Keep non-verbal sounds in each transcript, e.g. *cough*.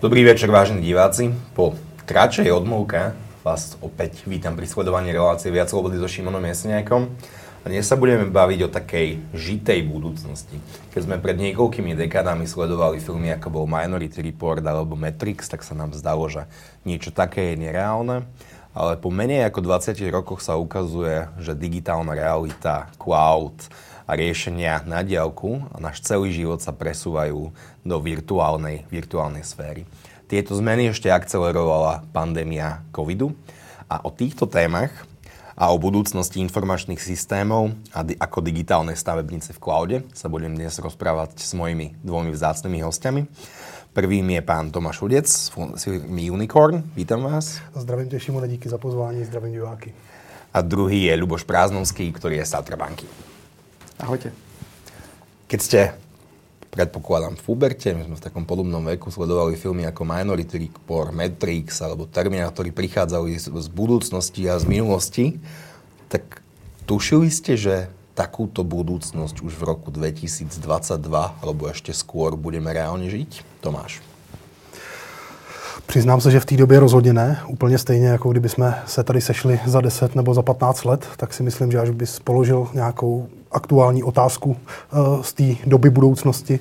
Dobrý večer, vážení diváci. Po kratšej odmlke vás opäť vítam pri sledovaní relácie Viac slobody so Šimonom Jesniakom. A dnes sa budeme baviť o takej žitej budúcnosti. Keď sme pred niekoľkými dekádami sledovali filmy ako bol Minority Report alebo Matrix, tak sa nám zdalo, že niečo také je nereálne. Ale po menej ako 20 rokoch sa ukazuje, že digitálna realita, cloud, a riešenia na diálku a náš celý život sa presúvajú do virtuálnej, virtuálnej sféry. Tieto zmeny ešte akcelerovala pandémia covidu a o týchto témach a o budúcnosti informačných systémov a di- ako digitálnej stavebnice v cloude sa budem dnes rozprávať s mojimi dvomi vzácnymi hostiami. Prvým je pán Tomáš Hudec z firmy Unicorn. Vítam vás. Zdravím tě, Šimone, díky za pozvání, zdravím diváky. A druhý je Luboš Prázdnovský, ktorý je z banky. Ahojte. Keď ste, predpokladám, v puberte, my sme v takom podobnom veku sledovali filmy ako Minority Report, Matrix alebo Terminátory prichádzali z, z budúcnosti a z minulosti, tak tušili ste, že takúto budúcnosť už v roku 2022 alebo ešte skôr budeme reálne žiť? Tomáš. Přiznám se, že v té době rozhodně ne. Úplně stejně, jako kdyby jsme se tady sešli za 10 nebo za 15 let, tak si myslím, že až bys položil nějakou aktuální otázku uh, z té doby budoucnosti,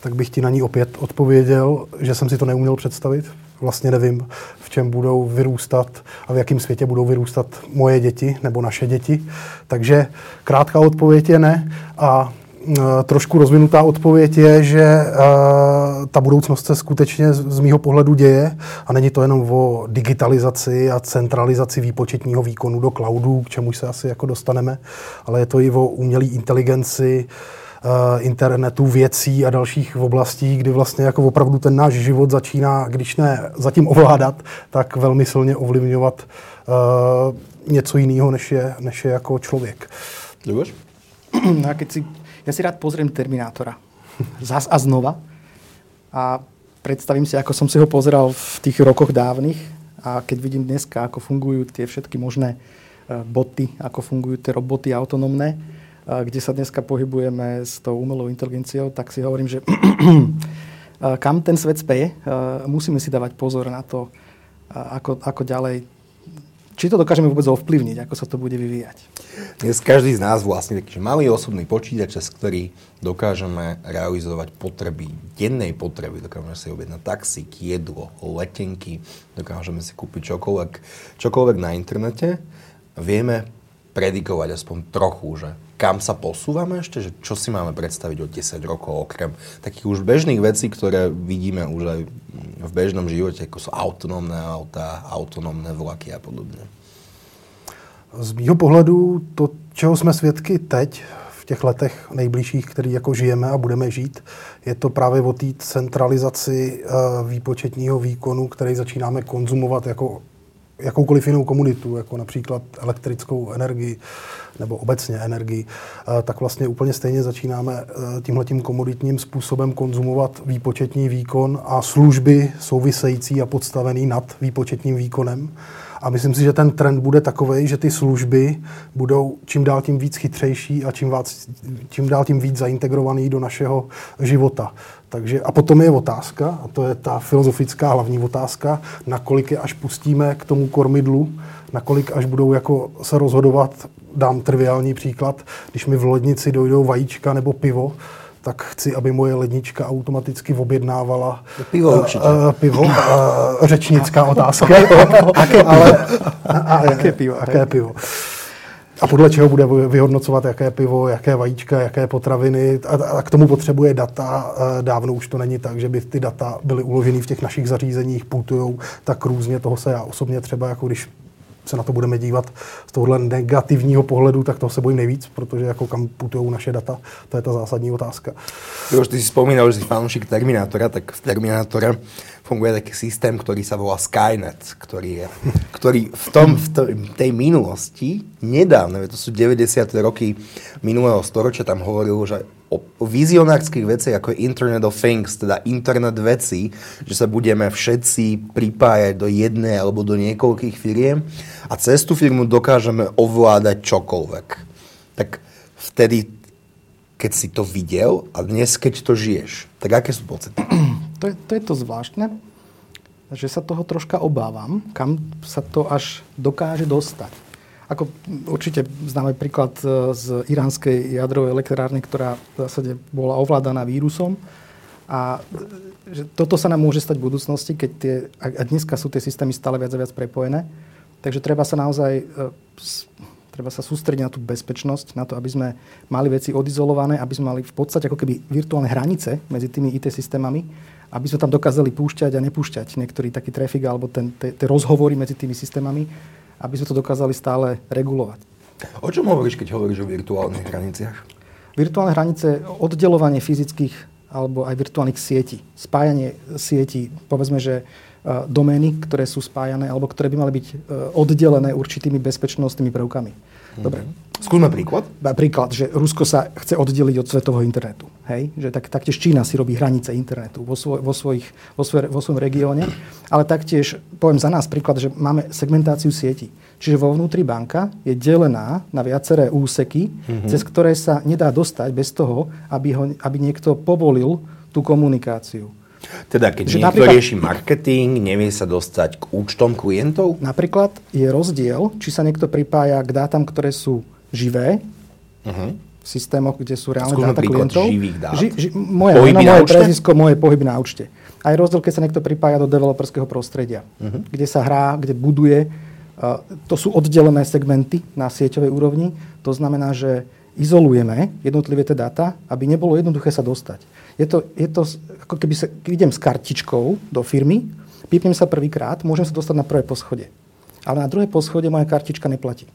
tak bych ti na ní opět odpověděl, že jsem si to neuměl představit. Vlastně nevím, v čem budou vyrůstat a v jakém světě budou vyrůstat moje děti nebo naše děti. Takže krátká odpověď je ne. A Eh, trošku rozvinutá odpověď je, že eh, ta budoucnost se skutečně z mýho pohledu děje a není to jenom o digitalizaci a centralizaci výpočetního výkonu do cloudu, k čemu se asi jako dostaneme, ale je to i o umělé inteligenci, eh, internetu věcí a dalších oblastí, kdy vlastně jako opravdu ten náš život začíná, když ne zatím ovládat, tak velmi silně ovlivňovat něco jiného, než je, než je jako člověk. Ľuboš? No a keď si ja si rád pozriem Terminátora. *laughs* Zas a znova. A predstavím si, ako som si ho pozeral v tých rokoch dávnych a keď vidím dneska, ako fungujú tie všetky možné e, boty, ako fungujú tie roboty autonómne, e, kde sa dneska pohybujeme s tou umelou inteligenciou, tak si hovorím, že *clears throat* e, kam ten svet speje, musíme si dávať pozor na to, ako, ako ďalej či to dokážeme vôbec ovplyvniť, ako sa to bude vyvíjať. Dnes každý z nás vlastne taký malý osobný počítač, z ktorý dokážeme realizovať potreby, dennej potreby. Dokážeme si objednať taxík, jedlo, letenky, dokážeme si kúpiť čokoľvek, čokoľvek na internete. Vieme predikovať aspoň trochu, že kam sa posúvame ešte, že čo si máme predstaviť o 10 rokov, okrem takých už bežných vecí, ktoré vidíme už aj v bežnom živote, ako sú autonómne auta, autonómne vlaky a podobne. Z mýho pohledu to, čeho jsme svědky teď, v těch letech nejbližších, který jako žijeme a budeme žít, je to právě o té centralizaci eh, výpočetního výkonu, který začínáme konzumovat jako jakoukoliv jinou komunitu, jako například elektrickou energii nebo obecně energii, eh, tak vlastně úplně stejně začínáme eh, tímhletím komoditním způsobem konzumovat výpočetní výkon a služby související a podstavený nad výpočetním výkonem. A myslím si, že ten trend bude takový, že ty služby budou čím dál tím víc chytřejší a čím, vás, čím dál tím víc zaintegrovaný do našeho života. Takže, a potom je otázka, a to je ta filozofická hlavní otázka, nakolik je až pustíme k tomu kormidlu, nakolik až budou jako se rozhodovat, dám triviální příklad, když mi v lodnici dojdou vajíčka nebo pivo, tak chci, aby moje lednička automaticky objednávala pivo, určitě. Uh, pivo. Uh, řečnická otázka. aké pivo? Ale, a, a, aké pivo? Aké pivo? A podle čeho bude vyhodnocovat, jaké pivo, jaké vajíčka, jaké potraviny. A, a k tomu potřebuje data. Dávno už to není tak, že by ty data byly uloženy v těch našich zařízeních, putujou tak různě. Toho se já osobně třeba, jako když se na to budeme dívat z tohohle negativního pohledu, tak toho se bojím nejvíc, protože jako kam putují naše data, to je ta zásadní otázka. Už ty si spomínal, že si fanúšik Terminátora, tak v Terminátore funguje taký systém, ktorý sa volá Skynet, ktorý, je, *laughs* ktorý v, tom, v tej minulosti, nedávne, to sú 90. roky minulého storočia, tam hovoril, že o vizionárskych veciach, ako je Internet of Things, teda internet veci, že sa budeme všetci pripájať do jednej alebo do niekoľkých firiem a cez tú firmu dokážeme ovládať čokoľvek. Tak vtedy, keď si to videl a dnes, keď to žiješ, tak aké sú pocity? To, je, to je to zvláštne. že sa toho troška obávam, kam sa to až dokáže dostať. Ako určite známe príklad e, z iránskej jadrovej elektrárne, ktorá v zásade bola ovládaná vírusom. A e, že toto sa nám môže stať v budúcnosti, keď tie, a dneska sú tie systémy stále viac a viac prepojené. Takže treba sa naozaj treba sa sústrediť na tú bezpečnosť, na to, aby sme mali veci odizolované, aby sme mali v podstate ako keby virtuálne hranice medzi tými IT systémami, aby sme tam dokázali púšťať a nepúšťať niektorý taký trafik alebo tie rozhovory medzi tými systémami, aby sme to dokázali stále regulovať. O čom hovoríš, keď hovoríš o virtuálnych hraniciach? Virtuálne hranice, oddelovanie fyzických alebo aj virtuálnych sietí, spájanie sietí, povedzme, že E, domény, ktoré sú spájané alebo ktoré by mali byť e, oddelené určitými bezpečnostnými prvkami. Mm-hmm. Dobre. Skúsme príklad. Príklad, že Rusko sa chce oddeliť od svetového internetu. Hej? Že tak, taktiež Čína si robí hranice internetu vo, svoj, vo, svojich, vo, svoj, vo svojom regióne. Ale taktiež, poviem za nás príklad, že máme segmentáciu sieti. Čiže vo vnútri banka je delená na viaceré úseky, mm-hmm. cez ktoré sa nedá dostať bez toho, aby, ho, aby niekto povolil tú komunikáciu. Teda keď že niekto rieši marketing, nevie sa dostať k účtom klientov? Napríklad je rozdiel, či sa niekto pripája k dátam, ktoré sú živé, uh-huh. v systémoch, kde sú reálne Skúsme dáta klientov. živých dát. Ži, ži, moje pohyby meno, moje prezisko, moje pohyby na účte. Aj rozdiel, keď sa niekto pripája do developerského prostredia, uh-huh. kde sa hrá, kde buduje. Uh, to sú oddelené segmenty na sieťovej úrovni. To znamená, že izolujeme jednotlivé tie dáta, aby nebolo jednoduché sa dostať. Je to, je to ako keby sa, idem s kartičkou do firmy, pípnem sa prvýkrát, môžem sa dostať na prvé poschodie. Ale na druhé poschodie moja kartička neplatí.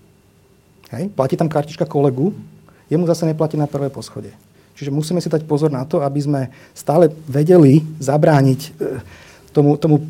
Hej? Platí tam kartička kolegu, jemu zase neplatí na prvé poschodie. Čiže musíme si dať pozor na to, aby sme stále vedeli zabrániť e, tomu, tomu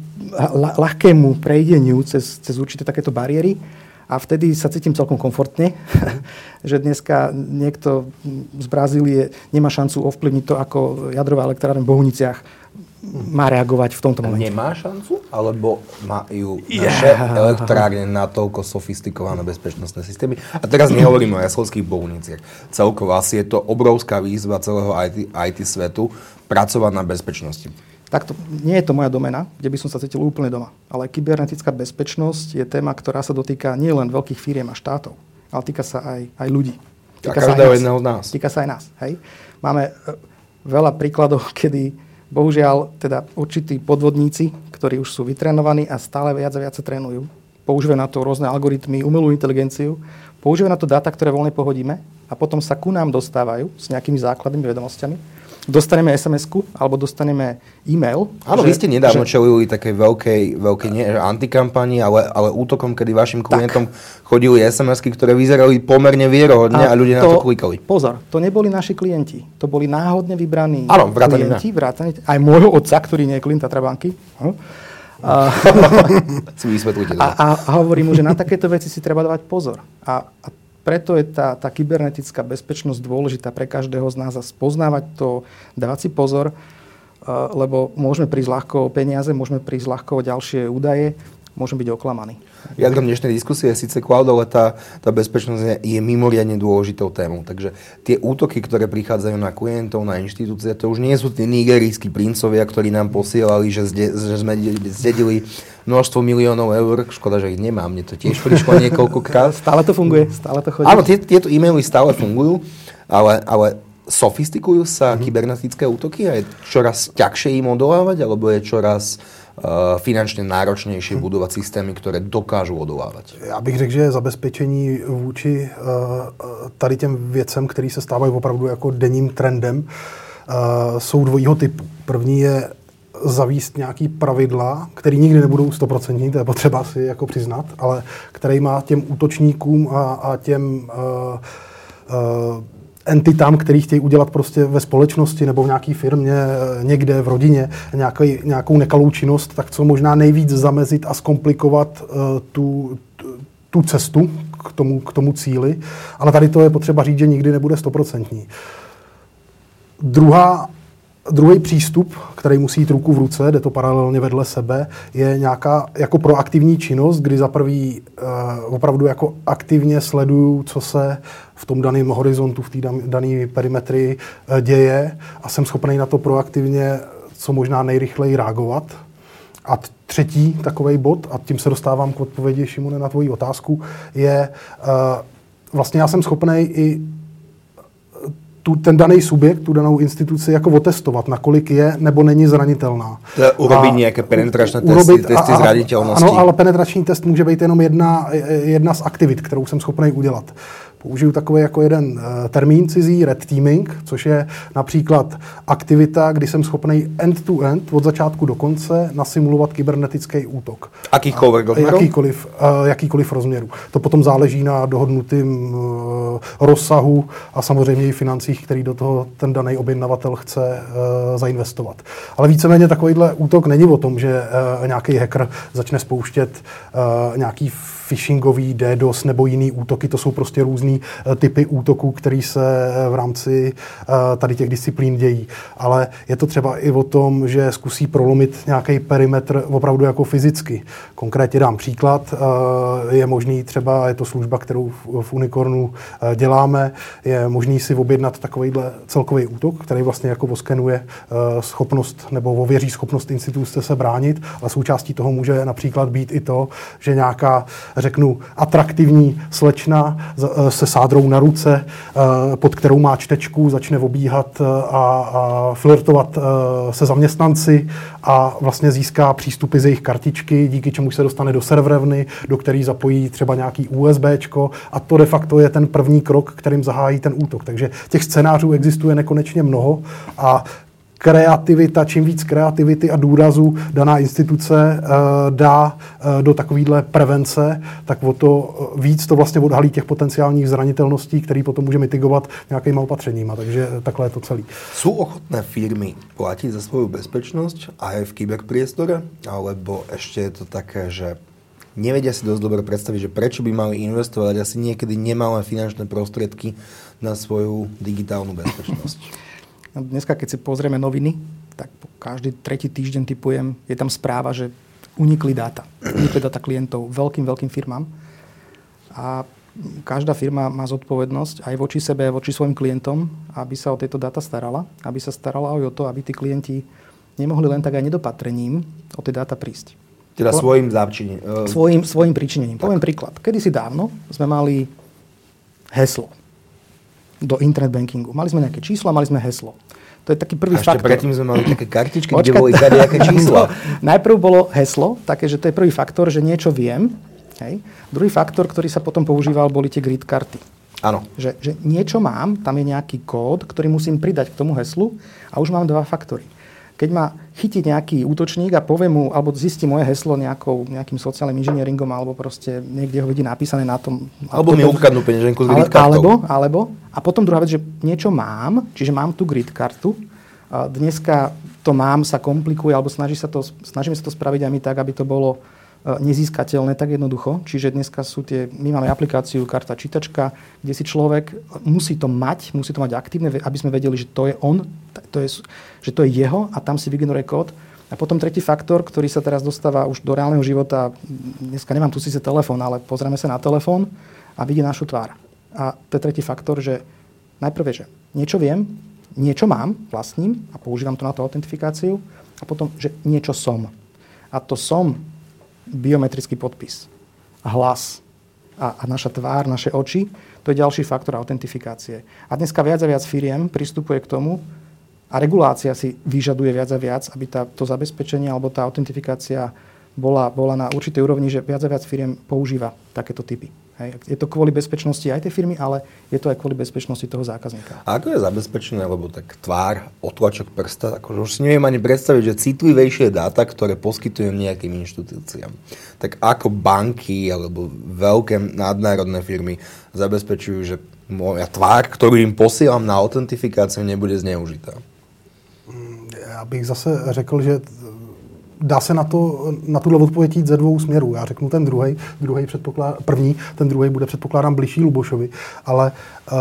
ľahkému prejdeniu cez, cez určité takéto bariéry a vtedy sa cítim celkom komfortne, *laughs* že dneska niekto z Brazílie nemá šancu ovplyvniť to, ako jadrová elektrárne v Bohuniciach má reagovať v tomto momente. Nemá šancu? Alebo majú naše yeah. elektrárne natoľko sofistikované bezpečnostné systémy? A teraz nehovorím o jaslovských bohuniciach. Celkovo asi je to obrovská výzva celého IT, IT svetu pracovať na bezpečnosti. Takto, nie je to moja domena, kde by som sa cítil úplne doma. Ale kybernetická bezpečnosť je téma, ktorá sa dotýka nielen veľkých firiem a štátov, ale týka sa aj, aj ľudí. Týka sa aj jedného z nás. Týka sa aj nás. Hej? Máme e, veľa príkladov, *laughs* kedy bohužiaľ teda určití podvodníci, ktorí už sú vytrenovaní a stále viac a viac sa trénujú, používajú na to rôzne algoritmy, umelú inteligenciu, používajú na to dáta, ktoré voľne pohodíme a potom sa ku nám dostávajú s nejakými základnými vedomosťami dostaneme SMS-ku alebo dostaneme e-mail. Áno, že, vy ste nedávno že... čelili takej veľkej, veľkej nie, antikampani, ale, ale útokom, kedy vašim klientom tak. chodili SMS-ky, ktoré vyzerali pomerne vierohodne a, a ľudia to, na to klikali. Pozor, to neboli naši klienti. To boli náhodne vybraní Áno, klienti, vrátane, aj môjho otca, ktorý nie je klient Tatrabanky. Hm? A, *laughs* a, a, hovorím mu, že na takéto veci si treba dávať pozor. A, a preto je tá, tá kybernetická bezpečnosť dôležitá pre každého z nás a spoznávať to, dávať si pozor, eh, lebo môžeme prísť ľahko o peniaze, môžeme prísť ľahko o ďalšie údaje, môžeme byť oklamaní. Jadrom dnešnej diskusie je síce cloud, ale tá, tá bezpečnosť je, mimoriadne dôležitou témou. Takže tie útoky, ktoré prichádzajú na klientov, na inštitúcie, to už nie sú tí nigerijskí princovia, ktorí nám posielali, že, zde, že sme zdedili množstvo miliónov eur. Škoda, že ich nemám, mne to tiež prišlo niekoľkokrát. *laughs* Stále to funguje, stále to chodí. Áno, tie, tieto e-maily stále fungujú, ale, ale sofistikujú sa mm-hmm. kybernetické útoky a je čoraz ťažšie im odolávať, alebo je čoraz finančně náročnější budovat systémy, které dokážou odolávat? Já bych řekl, že zabezpečení vůči uh, tady těm věcem, které se stávají opravdu jako denním trendem, jsou dvojího typu. První je zavíst nějaký pravidla, které nikdy nebudou stoprocentní, to je potřeba si jako přiznat, ale který má těm útočníkům a, a těm uh, uh, entitám, který chtějí udělat prostě ve společnosti nebo v nějaké firmě, eh, někde v rodině, nějaký, nějakou nekalou činnost, tak co možná nejvíc zamezit a zkomplikovat uh, tu, tu cestu k tomu, k tomu cíli. Ale tady to je potřeba říct, že nikdy nebude stoprocentní. Druhá Druhý přístup, který musí jít ruku v ruce, jde to paralelně vedle sebe, je nějaká jako proaktivní činnost, kdy za prvý uh, opravdu jako aktivně sleduju, co se v tom daném horizontu, v té dané perimetrii uh, děje a jsem schopný na to proaktivně co možná nejrychleji reagovat. A třetí takový bod, a tím se dostávám k odpovědi, Šimone, na tvoji otázku, je, uh, vlastně já jsem schopný i tu, ten daný subjekt, tu danou instituci jako otestovat, nakolik je nebo není zranitelná. To urobit nějaké penetrační testy, urobit, testy a, zranitelnosti. Ano, ale penetrační test může být jenom jedna, jedna z aktivit, kterou jsem schopný udělat. Použiju takový jako jeden uh, termín cizí, red teaming, což je například aktivita, kdy jsem schopný end-to-end, od začátku do konce, nasimulovat kybernetický útok. Akýkoliv rozměru? Jakýkoliv, uh, jakýkoliv rozměru. To potom záleží na dohodnutém uh, rozsahu a samozřejmě i financích, který do toho ten daný objednavatel chce uh, zainvestovat. Ale víceméně takovýhle útok není o tom, že uh, nějaký hacker začne spouštět uh, nějaký phishingový DDoS nebo jiný útoky. To jsou prostě různý eh, typy útoků, které se eh, v rámci eh, tady těch disciplín dějí. Ale je to třeba i o tom, že zkusí prolomit nějaký perimetr opravdu jako fyzicky. Konkrétně dám příklad. Je možný třeba, je to služba, kterou v Unicornu děláme, je možný si objednat takovýhle celkový útok, který vlastně jako oskenuje schopnost nebo ověří schopnost instituce se bránit, ale součástí toho může například být i to, že nějaká řeknu, atraktivní slečna eh, se sádrou na ruce, eh, pod kterou má čtečku, začne obíhat eh, a, a flirtovat se zaměstnanci a vlastně získá přístupy z jejich kartičky, díky čemu se dostane do serverevny, do který zapojí třeba nějaký USBčko a to de facto je ten první krok, kterým zahájí ten útok. Takže těch scénářů existuje nekonečně mnoho a kreativita, čím víc kreativity a důrazu daná instituce uh, dá uh, do takovéhle prevence, tak o to uh, víc to vlastně odhalí těch potenciálních zranitelností, které potom může mitigovat nějakýma opatřeníma. Takže takhle je to celý. Jsou ochotné firmy platit za svou bezpečnost aj v kyberpriestore? Alebo ještě je to také, že nevedia si dosť dobre predstaviť, že prečo by mali investovať asi niekedy nemalé finančné prostriedky na svoju digitálnu bezpečnosť. *laughs* Dneska, keď si pozrieme noviny, tak každý tretí týždeň typujem, je tam správa, že unikli dáta. Unikli dáta klientov veľkým, veľkým firmám. A každá firma má zodpovednosť aj voči sebe, voči svojim klientom, aby sa o tieto dáta starala. Aby sa starala aj o to, aby tí klienti nemohli len tak aj nedopatrením o tie dáta prísť. Teda po, svojim záčinením. Uh... Svojim, svojim príčinením. Tak. Poviem príklad. Kedy si dávno sme mali heslo do internet bankingu. Mali sme nejaké číslo a mali sme heslo. To je taký prvý a ešte faktor. predtým sme mali také kartičky, *laughs* kde boli nejaké čísla. *laughs* Najprv bolo heslo, také, že to je prvý faktor, že niečo viem. Hej. Druhý faktor, ktorý sa potom používal, boli tie grid karty. Áno. Že, že niečo mám, tam je nejaký kód, ktorý musím pridať k tomu heslu a už mám dva faktory keď ma chytí nejaký útočník a povie mu, alebo zistí moje heslo nejakou, nejakým sociálnym inžinieringom, alebo proste niekde ho vidí napísané na tom... Alebo mi ukradnú peňaženku s grid kartou. Alebo, alebo, a potom druhá vec, že niečo mám, čiže mám tú grid kartu, dneska to mám sa komplikuje, alebo snaží sa to, snažíme sa to spraviť aj my tak, aby to bolo nezískateľné tak jednoducho. Čiže dneska sú tie, my máme aplikáciu karta čítačka, kde si človek musí to mať, musí to mať aktívne, aby sme vedeli, že to je on, to je, že to je jeho a tam si vygeneruje kód. A potom tretí faktor, ktorý sa teraz dostáva už do reálneho života. Dneska nemám tu síce telefón, ale pozrieme sa na telefón a vidí našu tvár. A to je tretí faktor, že najprv je, že niečo viem, niečo mám vlastním a používam to na tú autentifikáciu a potom, že niečo som. A to som biometrický podpis, hlas a, a naša tvár, naše oči, to je ďalší faktor autentifikácie. A dneska viac a viac firiem pristupuje k tomu, a regulácia si vyžaduje viac a viac, aby tá, to zabezpečenie alebo tá autentifikácia bola, bola na určitej úrovni, že viac a viac firiem používa takéto typy. Hej. Je to kvôli bezpečnosti aj tej firmy, ale je to aj kvôli bezpečnosti toho zákazníka. A ako je zabezpečené, lebo tak tvár, otlačok prsta, akože už si neviem ani predstaviť, že citlivejšie dáta, ktoré poskytujem nejakým inštitúciám. Tak ako banky alebo veľké nadnárodné firmy zabezpečujú, že moja tvár, ktorú im posielam na autentifikáciu, nebude zneužitá? Já bych zase řekl, že dá se na, to, na tuhle odpověď jít ze dvou směrů. Já řeknu ten druhý, druhý první, ten druhý bude předpokládám blížší Lubošovi, ale uh,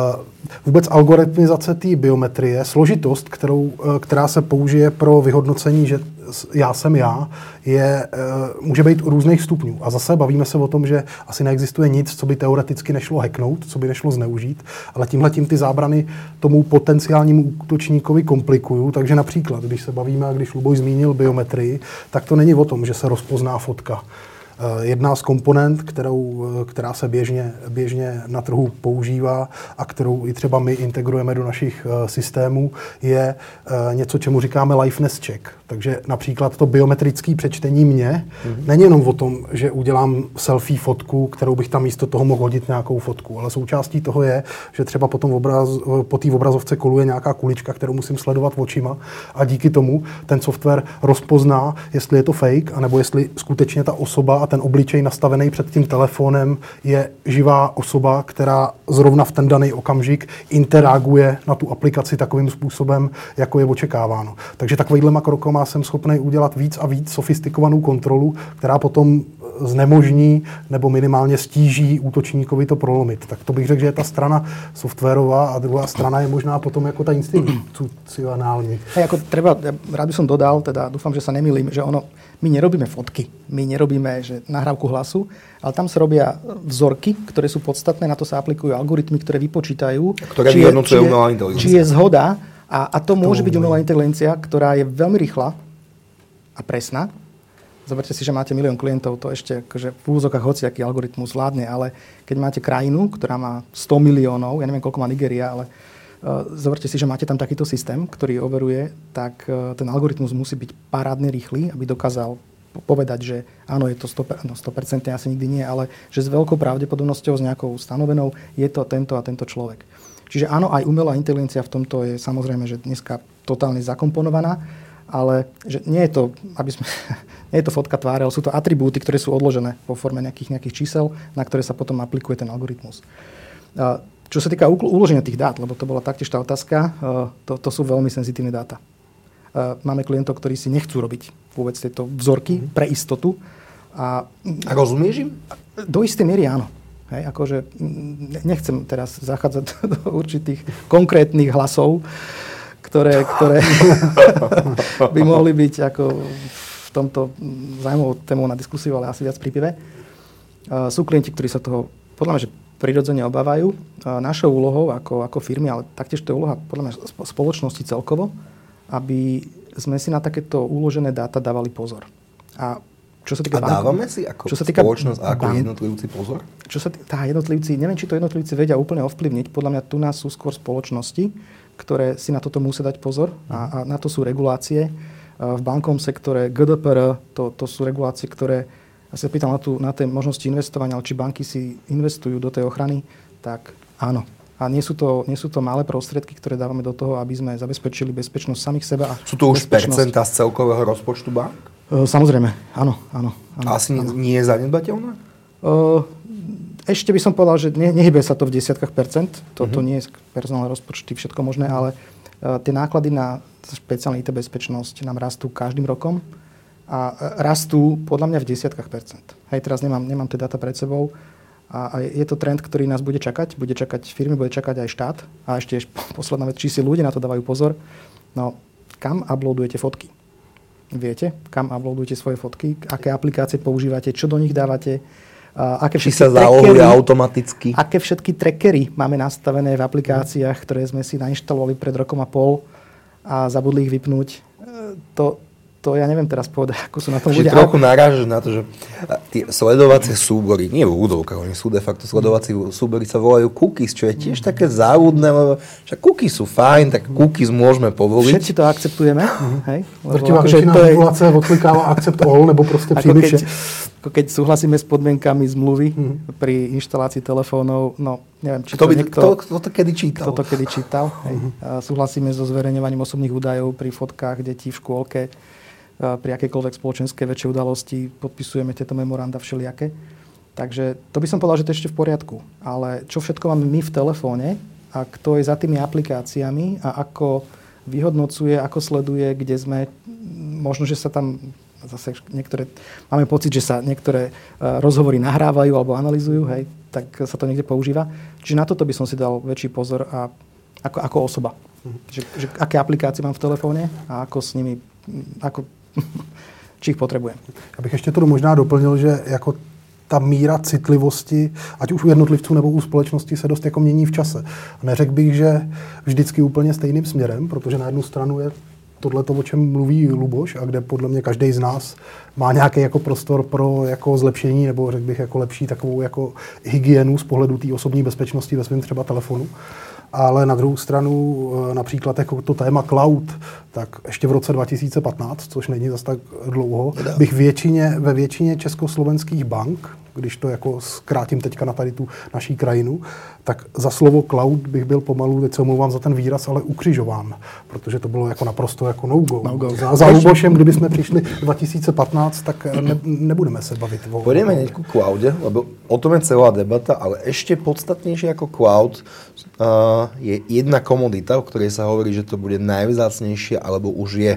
vůbec algoritmizace té biometrie, složitost, kterou, uh, která se použije pro vyhodnocení, že já jsem já, je, může být různých stupňů. A zase bavíme se o tom, že asi neexistuje nic, co by teoreticky nešlo hacknout, co by nešlo zneužít, ale tímhle tím ty zábrany tomu potenciálnímu útočníkovi komplikují. Takže například, když se bavíme, a když Luboj zmínil biometrii, tak to není o tom, že se rozpozná fotka jedna z komponent, kterou, eh, která se běžně, běžně na trhu používá a kterou i třeba my integrujeme do našich eh, systémů, je něco, čemu říkáme liveness check. Takže například to biometrické přečtení mě mm-hmm. není jenom o tom, že udělám selfie fotku, kterou bych tam místo toho mohl hodit nějakou fotku, ale součástí toho je, že třeba potom obraz, po té obrazovce koluje nějaká kulička, kterou musím sledovat očima a díky tomu ten software rozpozná, jestli je to fake, anebo jestli skutečně ta osoba a ten obličej nastavený před tím telefonem je živá osoba, která zrovna v ten daný okamžik interaguje na tu aplikaci takovým způsobem, jako je očekáváno. Takže takovýhle krokama jsem schopný udělat víc a víc sofistikovanou kontrolu, která potom znemožní nebo minimálně stíží útočníkovi to prolomit. Tak to bych řekl, že je ta strana softwarová a druhá strana je možná potom jako ta institucionální. Hey, jako treba, rád by som dodal, teda dúfam, že sa nemýlim, že ono, my nerobíme fotky, my nerobíme že nahrávku hlasu, ale tam sa robia vzorky, ktoré sú podstatné, na to sa aplikujú algoritmy, ktoré vypočítajú, ktoré či, je, či, je, či je zhoda a, a to môže byť umelá inteligencia, ktorá je veľmi rýchla a presná. Zoberte si, že máte milión klientov, to ešte akože v úzokách hociaký algoritmus zvládne, ale keď máte krajinu, ktorá má 100 miliónov, ja neviem, koľko má Nigeria, ale uh, zoberte si, že máte tam takýto systém, ktorý overuje, tak uh, ten algoritmus musí byť parádne rýchly, aby dokázal povedať, že áno, je to 100%, no 100% asi nikdy nie, ale že s veľkou pravdepodobnosťou, s nejakou stanovenou, je to tento a tento človek. Čiže áno, aj umelá inteligencia v tomto je samozrejme, že dneska totálne zakomponovaná, ale že nie je to, aby sme, *laughs* nie je to fotka tváre, ale sú to atribúty, ktoré sú odložené vo forme nejakých, nejakých čísel, na ktoré sa potom aplikuje ten algoritmus. Čo sa týka uloženia tých dát, lebo to bola taktiež tá otázka, to, to sú veľmi senzitívne dáta. Máme klientov, ktorí si nechcú robiť vôbec tieto vzorky mhm. pre istotu. A, a rozumieš im? Do istej miery áno. Hej, akože nechcem teraz zachádzať *laughs* do určitých konkrétnych hlasov, ktoré, ktoré *laughs* *laughs* by mohli byť ako v tomto zaujímavou témou na diskusiu, ale asi viac pri pive. Sú klienti, ktorí sa toho podľa mňa, že prirodzene obávajú. Našou úlohou ako, ako firmy, ale taktiež to je úloha podľa mňa spoločnosti celkovo, aby sme si na takéto uložené dáta dávali pozor. A čo sa týka a dávame si ako čo sa týka spoločnosť a ako bank, jednotlivci pozor? Čo sa týka, tá jednotlivci, neviem, či to jednotlivci vedia úplne ovplyvniť. Podľa mňa tu nás sú skôr spoločnosti, ktoré si na toto musia dať pozor a, a na to sú regulácie. V bankom sektore GDPR, to, to sú regulácie, ktoré, ja sa pýtam na, tú, na tie možnosti investovania, ale či banky si investujú do tej ochrany, tak áno. A nie sú, to, nie sú to malé prostriedky, ktoré dávame do toho, aby sme zabezpečili bezpečnosť samých seba. A sú to už percentá z celkového rozpočtu bank? Samozrejme, áno, áno. áno Asi áno. nie je zanedbateľné? Ešte by som povedal, že ne, nehybe sa to v desiatkách percent. Toto uh-huh. nie je personálne rozpočty, všetko možné, ale tie náklady na špeciálne IT bezpečnosť nám rastú každým rokom a rastú podľa mňa v desiatkách percent. Hej, teraz nemám, nemám tie dáta pred sebou a, a je to trend, ktorý nás bude čakať. Bude čakať firmy, bude čakať aj štát a ešte *laughs* posledná vec, či si ľudia na to dávajú pozor. No, kam uploadujete fotky? Viete, kam uploadujete svoje fotky, aké aplikácie používate, čo do nich dávate, aké Či sa zaohuje automaticky. Aké všetky trackery máme nastavené v aplikáciách, ktoré sme si nainštalovali pred rokom a pol a zabudli ich vypnúť. E, to, to ja neviem teraz povedať, ako sú na tom ľudia. trochu narážaš na to, že tie sledovacie súbory, nie v údovkách, oni sú de facto sledovací súbory sa volajú cookies, čo je tiež také závodné, lebo však cookies sú fajn, tak cookies môžeme povoliť. Všetci to akceptujeme. Mm-hmm. Hej? Drtivá väčšina je... regulace odklikáva accept all, nebo proste príjmy keď, ako keď súhlasíme s podmienkami zmluvy mm-hmm. pri inštalácii telefónov, no neviem, či to, to by, niekto... Kto, kto to kedy čítal? Kto to kedy čítal. Hej. Mm-hmm. Súhlasíme so zverejňovaním osobných údajov pri fotkách detí v škôlke pri akejkoľvek spoločenskej väčšej udalosti podpisujeme tieto memoranda všelijaké. Takže to by som povedal, že to je ešte v poriadku. Ale čo všetko máme my v telefóne a kto je za tými aplikáciami a ako vyhodnocuje, ako sleduje, kde sme, možno, že sa tam zase niektoré, máme pocit, že sa niektoré e, rozhovory nahrávajú alebo analizujú, hej, tak sa to niekde používa. Čiže na toto by som si dal väčší pozor a ako, ako osoba. Mhm. Že, že aké aplikácie mám v telefóne a ako s nimi, ako *laughs* či ich potrebujem. Já bych ještě to možná doplnil, že jako ta míra citlivosti, ať už u jednotlivců nebo u společnosti, se dost jako mění v čase. Neřekl bych, že vždycky úplně stejným směrem, protože na jednu stranu je tohle to, o čem mluví Luboš a kde podle mě každý z nás má nějaký jako prostor pro jako zlepšení nebo řekl bych jako lepší takovou jako hygienu z pohledu té osobní bezpečnosti ve svém třeba telefonu ale na druhou stranu eh, například jako to téma cloud, tak ještě v roce 2015, což není zas tak dlouho, bych většině, ve většině československých bank, když to jako zkrátím teďka na tady tu naší krajinu, tak za slovo cloud bych byl pomalu, teď se omlouvám za ten výraz, ale ukřižován, protože to bylo jako naprosto jako no-go. no-go. Za, za Lubošem, kdyby jsme přišli 2015, tak ne, nebudeme se bavit o... Pôjdeme hneď ku cloude, lebo o tom je celá debata, ale ešte podstatnejšie ako cloud uh, je jedna komodita, o ktorej sa hovorí, že to bude najvzácnejšia, alebo už je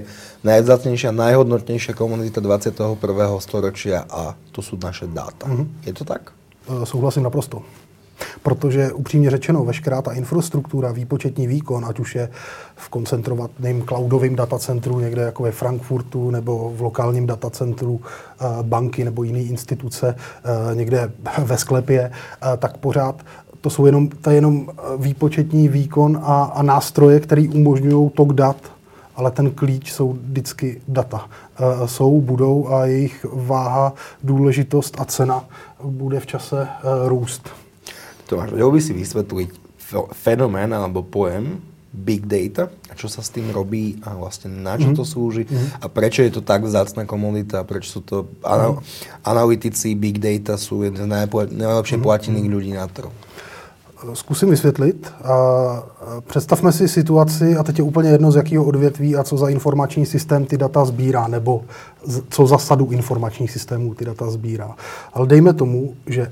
najvzácnejšia, najhodnotnejšia komodita 21. storočia a to sú naše dáta. Mm-hmm. Je to tak? Uh, souhlasím naprosto. Protože upřímně řečeno, veškerá ta infrastruktura, výpočetní výkon, ať už je v koncentrovaném cloudovém datacentru někde jako ve Frankfurtu nebo v lokálním datacentru eh, banky nebo jiné instituce eh, někde ve sklepě, tak pořád to jsou jenom, to je jenom výpočetní výkon a, a nástroje, které umožňují tok dat, ale ten klíč jsou vždycky data. E, jsou, budou a jejich váha, důležitost a cena bude v čase e, růst. Tomáš, vedel by si vysvetliť fenomén alebo pojem big data a čo sa s tým robí a vlastne na čo mm-hmm. to slúži mm-hmm. a prečo je to tak vzácna komunita, prečo sú to ana- analytici big data sú jeden z najlepšie mm-hmm. platených ľudí na trhu. Zkusím vysvětlit. Představme si situaci, a teď je úplně jedno, z jakého odvětví a co za informační systém ty data sbírá, nebo co za sadu informačních systémů ty data sbírá. Ale dejme tomu, že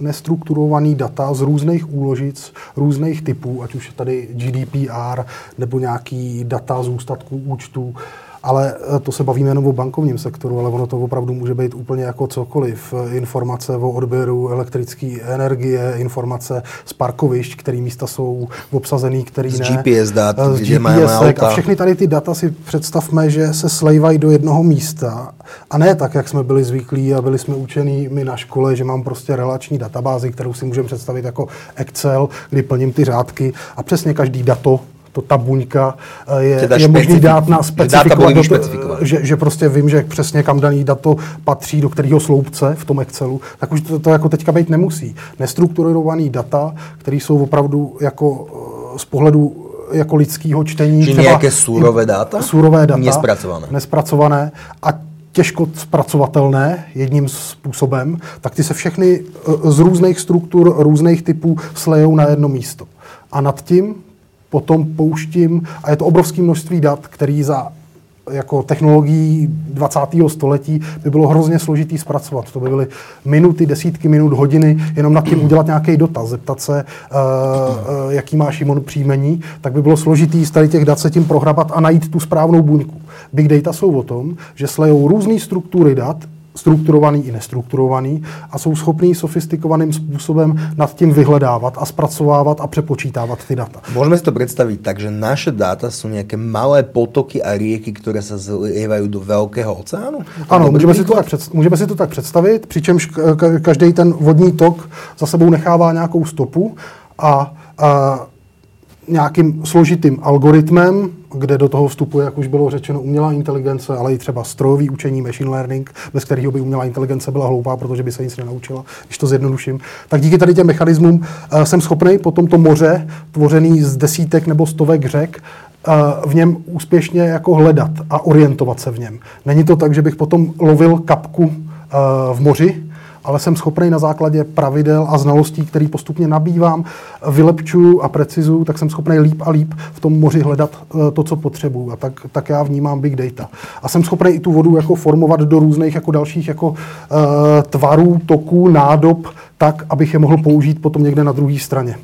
nestrukturovaný data z různých úložic, různých typů, ať už je tady GDPR, nebo nějaký data z ústatků účtů, ale eh, to se bavíme jenom o bankovním sektoru, ale ono to opravdu může být úplně jako cokoliv. Informace o odběru elektrické energie, informace z parkovišť, které místa jsou obsazený, který z ne. GPS dat, z GPS máme A všechny tady ty data si představme, že se slejvají do jednoho místa. A ne tak, jak jsme byli zvyklí a byli jsme učení my na škole, že mám prostě relační databázi, kterou si můžeme představit jako Excel, kdy plním ty řádky a přesně každý dato to ta buňka eh, je, teda je možný dát na specifikovat, do, že, že prostě vím, že přesně kam daný dato patří, do kterého sloupce v tom Excelu, tak už to, to jako teďka být nemusí. Nestrukturovaný data, které jsou opravdu jako eh, z pohledu jako lidského čtení. Či nějaké surové data? Surové data. Nespracované. Nespracované. A těžko zpracovatelné jedním způsobem, tak ty se všechny eh, z různých struktur, různých typů slejou na jedno místo. A nad tím potom pouštím, a je to obrovské množství dat, který za jako technologií 20. století by bylo hrozně složitý zpracovat. To by byly minuty, desítky minut, hodiny, jenom nad tím udělat nějaký dotaz, zeptat se, uh, uh, jaký má Šimon příjmení, tak by bylo složitý z tady těch dat se tím prohrabat a najít tu správnou buňku. Big data jsou o tom, že slejou různé struktury dat, strukturovaný i nestrukturovaný a jsou schopní sofistikovaným způsobem nad tím vyhledávat a zpracovávat a přepočítávat ty data. Můžeme si to představit tak, že naše data jsou nějaké malé potoky a rieky, které se zlievají do velkého oceánu? Ano, můžeme si, to tak před, můžeme si to tak představit, přičemž každý ten vodní tok za sebou nechává nějakou stopu a, a nějakým složitým algoritmem, kde do toho vstupuje, jak už bylo řečeno, umělá inteligence, ale i třeba strojový učení, machine learning, bez kterého by umělá inteligence byla hloupá, protože by se nic nenaučila, když to zjednoduším. Tak díky tady těm mechanismům uh, jsem schopný po tomto moře, tvořený z desítek nebo stovek řek, uh, v něm úspěšně jako hledat a orientovat se v něm. Není to tak, že bych potom lovil kapku uh, v moři, ale jsem schopný na základě pravidel a znalostí, které postupně nabývám, vylepčuju a precizuju, tak jsem schopný líp a líp v tom moři hledat eh, to, co potřebuju. A tak, tak já vnímám big data. A jsem schopný i tu vodu jako formovat do různých jako dalších jako uh, tvarů, toků, nádob, tak, abych je mohl použít potom někde na druhé straně.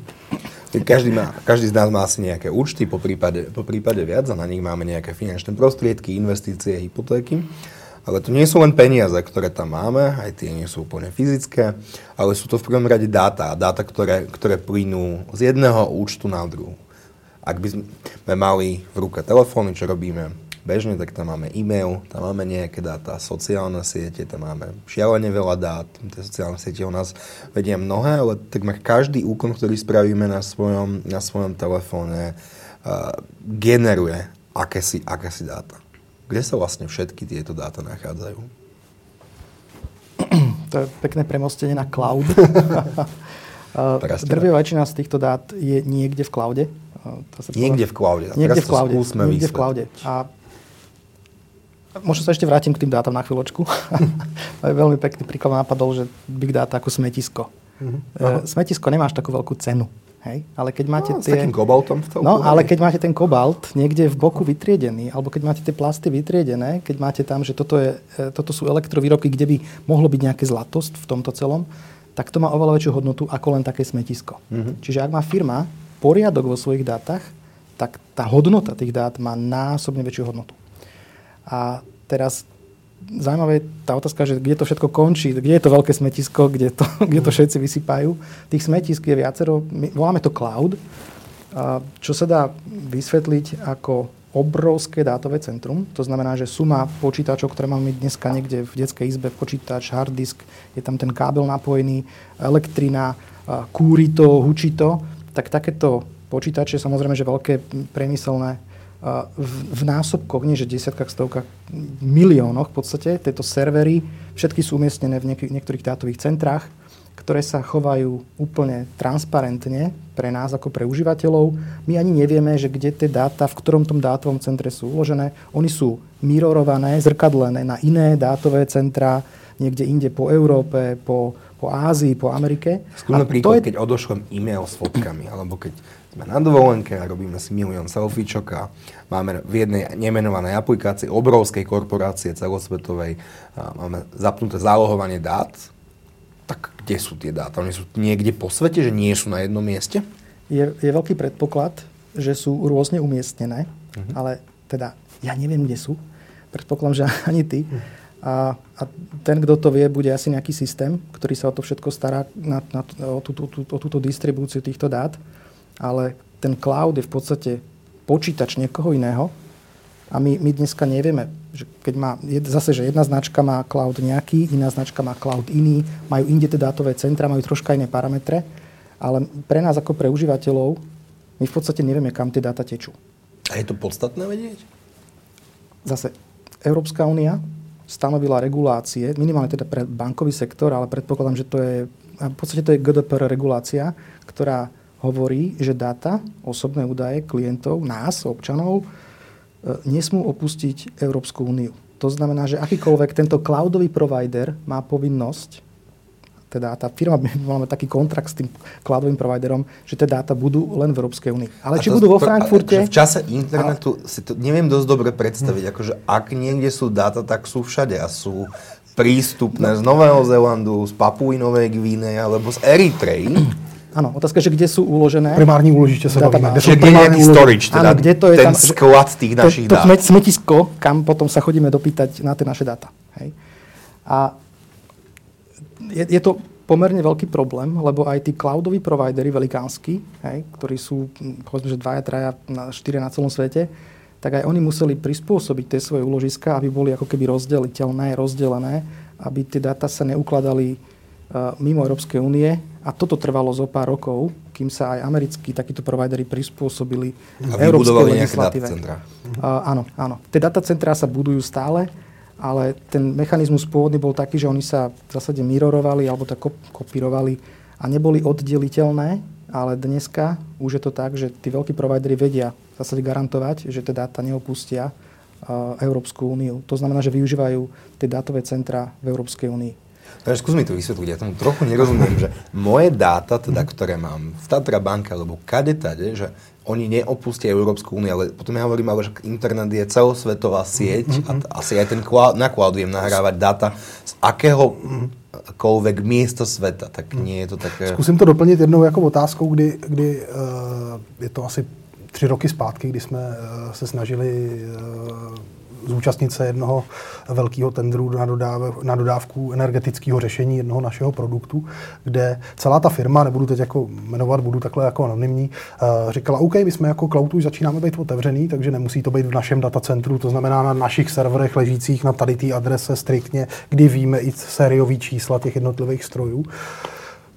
Každý, má, každý z nás má asi nejaké účty, po prípade, po prípade viac a na nich máme nejaké finančné prostriedky, investície, hypotéky. Ale to nie sú len peniaze, ktoré tam máme, aj tie nie sú úplne fyzické, ale sú to v prvom rade dáta. Dáta, ktoré, ktoré plynú z jedného účtu na druhú. Ak by sme mali v ruke telefóny, čo robíme bežne, tak tam máme e-mail, tam máme nejaké dáta, sociálne siete, tam máme šialene veľa dát. Tie sociálne siete u nás vedia mnohé, ale takmer každý úkon, ktorý spravíme na svojom, na svojom telefóne, uh, generuje akési, akési dáta. Kde sa vlastne všetky tieto dáta nachádzajú? *clears throat* To je pekné premostenie na cloud. *laughs* Drvia väčšina z týchto dát je niekde v cloude. To sa niekde v cloude. Niekde v cloude. Niekde v cloude. A Možno sa ešte vrátim k tým dátam na chvíľočku. *laughs* Veľmi pekný príklad napadol, že big data ako smetisko. Uh-huh. Smetisko nemáš takú veľkú cenu. Hej? Ale keď máte no, tie... S takým kobaltom v tom No, ale keď máte ten kobalt niekde v boku vytriedený, alebo keď máte tie plasty vytriedené, keď máte tam, že toto, je, e, toto sú elektrovýrobky, kde by mohlo byť nejaké zlatosť v tomto celom, tak to má oveľa väčšiu hodnotu ako len také smetisko. Uh-huh. Čiže ak má firma poriadok vo svojich dátach, tak tá hodnota tých dát má násobne väčšiu hodnotu. A teraz zaujímavé je tá otázka, že kde to všetko končí, kde je to veľké smetisko, kde to, *laughs* kde to všetci vysypajú. Tých smetisk je viacero, my voláme to cloud, čo sa dá vysvetliť ako obrovské dátové centrum. To znamená, že suma počítačov, ktoré máme dneska niekde v detskej izbe, počítač, hard disk, je tam ten kábel napojený, elektrina, kúri to, hučí to, tak takéto počítače, samozrejme, že veľké priemyselné v, v násobkoch, nie že desiatkách, stovkách, miliónoch v podstate, tieto servery, všetky sú umiestnené v niek- niektorých dátových centrách, ktoré sa chovajú úplne transparentne pre nás ako pre užívateľov. My ani nevieme, že kde tie dáta, v ktorom tom dátovom centre sú uložené. Oni sú mirorované, zrkadlené na iné dátové centra, niekde inde po Európe, po, po Ázii, po Amerike. Skúsme príklad, je... keď odošlem e-mail s fotkami, alebo keď sme na dovolenke a robíme si milión selfiečok a máme v jednej nemenovanej aplikácii obrovskej korporácie celosvetovej, máme zapnuté zálohovanie dát, tak kde sú tie dáta? Oni sú niekde po svete, že nie sú na jednom mieste? Je, je veľký predpoklad, že sú rôzne umiestnené, uh-huh. ale teda ja neviem, kde sú. Predpokladám, že ani ty. Uh-huh. A, a ten, kto to vie, bude asi nejaký systém, ktorý sa o to všetko stará, na, na, o, tú, tú, o túto distribúciu týchto dát ale ten cloud je v podstate počítač niekoho iného a my, my dneska nevieme, že keď má, zase, že jedna značka má cloud nejaký, iná značka má cloud iný, majú inde tie dátové centra, majú troška iné parametre, ale pre nás ako pre užívateľov my v podstate nevieme, kam tie dáta tečú. A je to podstatné vedieť? Zase, Európska únia stanovila regulácie, minimálne teda pre bankový sektor, ale predpokladám, že to je, v podstate to je GDPR regulácia, ktorá hovorí, že dáta, osobné údaje klientov, nás, občanov, e, nesmú opustiť Európsku úniu. To znamená, že akýkoľvek tento cloudový provider má povinnosť, teda tá firma máme taký kontrakt s tým cloudovým providerom, že tie dáta budú len v Európskej únii. Ale a či to, budú vo Frankfurte... v čase internetu a... si to neviem dosť dobre predstaviť. Hm. Akože ak niekde sú dáta, tak sú všade a sú prístupné no. z Nového Zélandu, z Papuji Novej Gvíne alebo z Eritreji. Áno, otázka, že kde sú uložené. Primární úložište sa bavíme. Čiže kde je nejaký storage, teda áno, kde to je ten tam, sklad tých našich to, to dát. smetisko, kam potom sa chodíme dopýtať na tie naše dáta. Hej. A je, je to pomerne veľký problém, lebo aj tí cloudoví providery velikánsky, hej, ktorí sú, povedzme, že dvaja, traja, štyria na celom svete, tak aj oni museli prispôsobiť tie svoje úložiska, aby boli ako keby rozdeliteľné, rozdelené, aby tie dáta sa neukladali uh, mimo Európskej únie, a toto trvalo zo pár rokov, kým sa aj americkí takíto providery prispôsobili a európskej legislatíve. Uh, áno, áno. Tie datacentrá sa budujú stále, ale ten mechanizmus pôvodný bol taký, že oni sa v zásade mirorovali alebo tak kopírovali a neboli oddeliteľné, ale dneska už je to tak, že tí veľkí providery vedia v zásade garantovať, že tie dáta neopustia uh, Európsku úniu. To znamená, že využívajú tie dátové centra v Európskej únii. Takže skús mi to vysvetliť, ja tomu trochu nerozumiem, že moje dáta, teda, ktoré mám v Tatra banke alebo kade tade, že oni neopustia Európsku úniu, ale potom ja hovorím, ale že internet je celosvetová sieť mm-hmm. a asi aj ten cloud, na cloud viem nahrávať dáta z akého koľvek miesta sveta, tak nie je to také... Zkusím to doplnit jednou jako otázkou, kdy, kdy uh, je to asi tři roky zpátky, kdy jsme uh, se snažili uh, zúčastnit se jednoho velkého tendru na, dodáv, na dodávku energetického řešení jednoho našeho produktu, kde celá ta firma, nebudu teď jako jmenovat, budu takhle jako anonymní, uh, říkala, OK, my jsme jako cloud už začínáme být otevřený, takže nemusí to být v našem datacentru, to znamená na našich serverech ležících na tady té adrese striktně, kdy víme i sériový čísla těch jednotlivých strojů.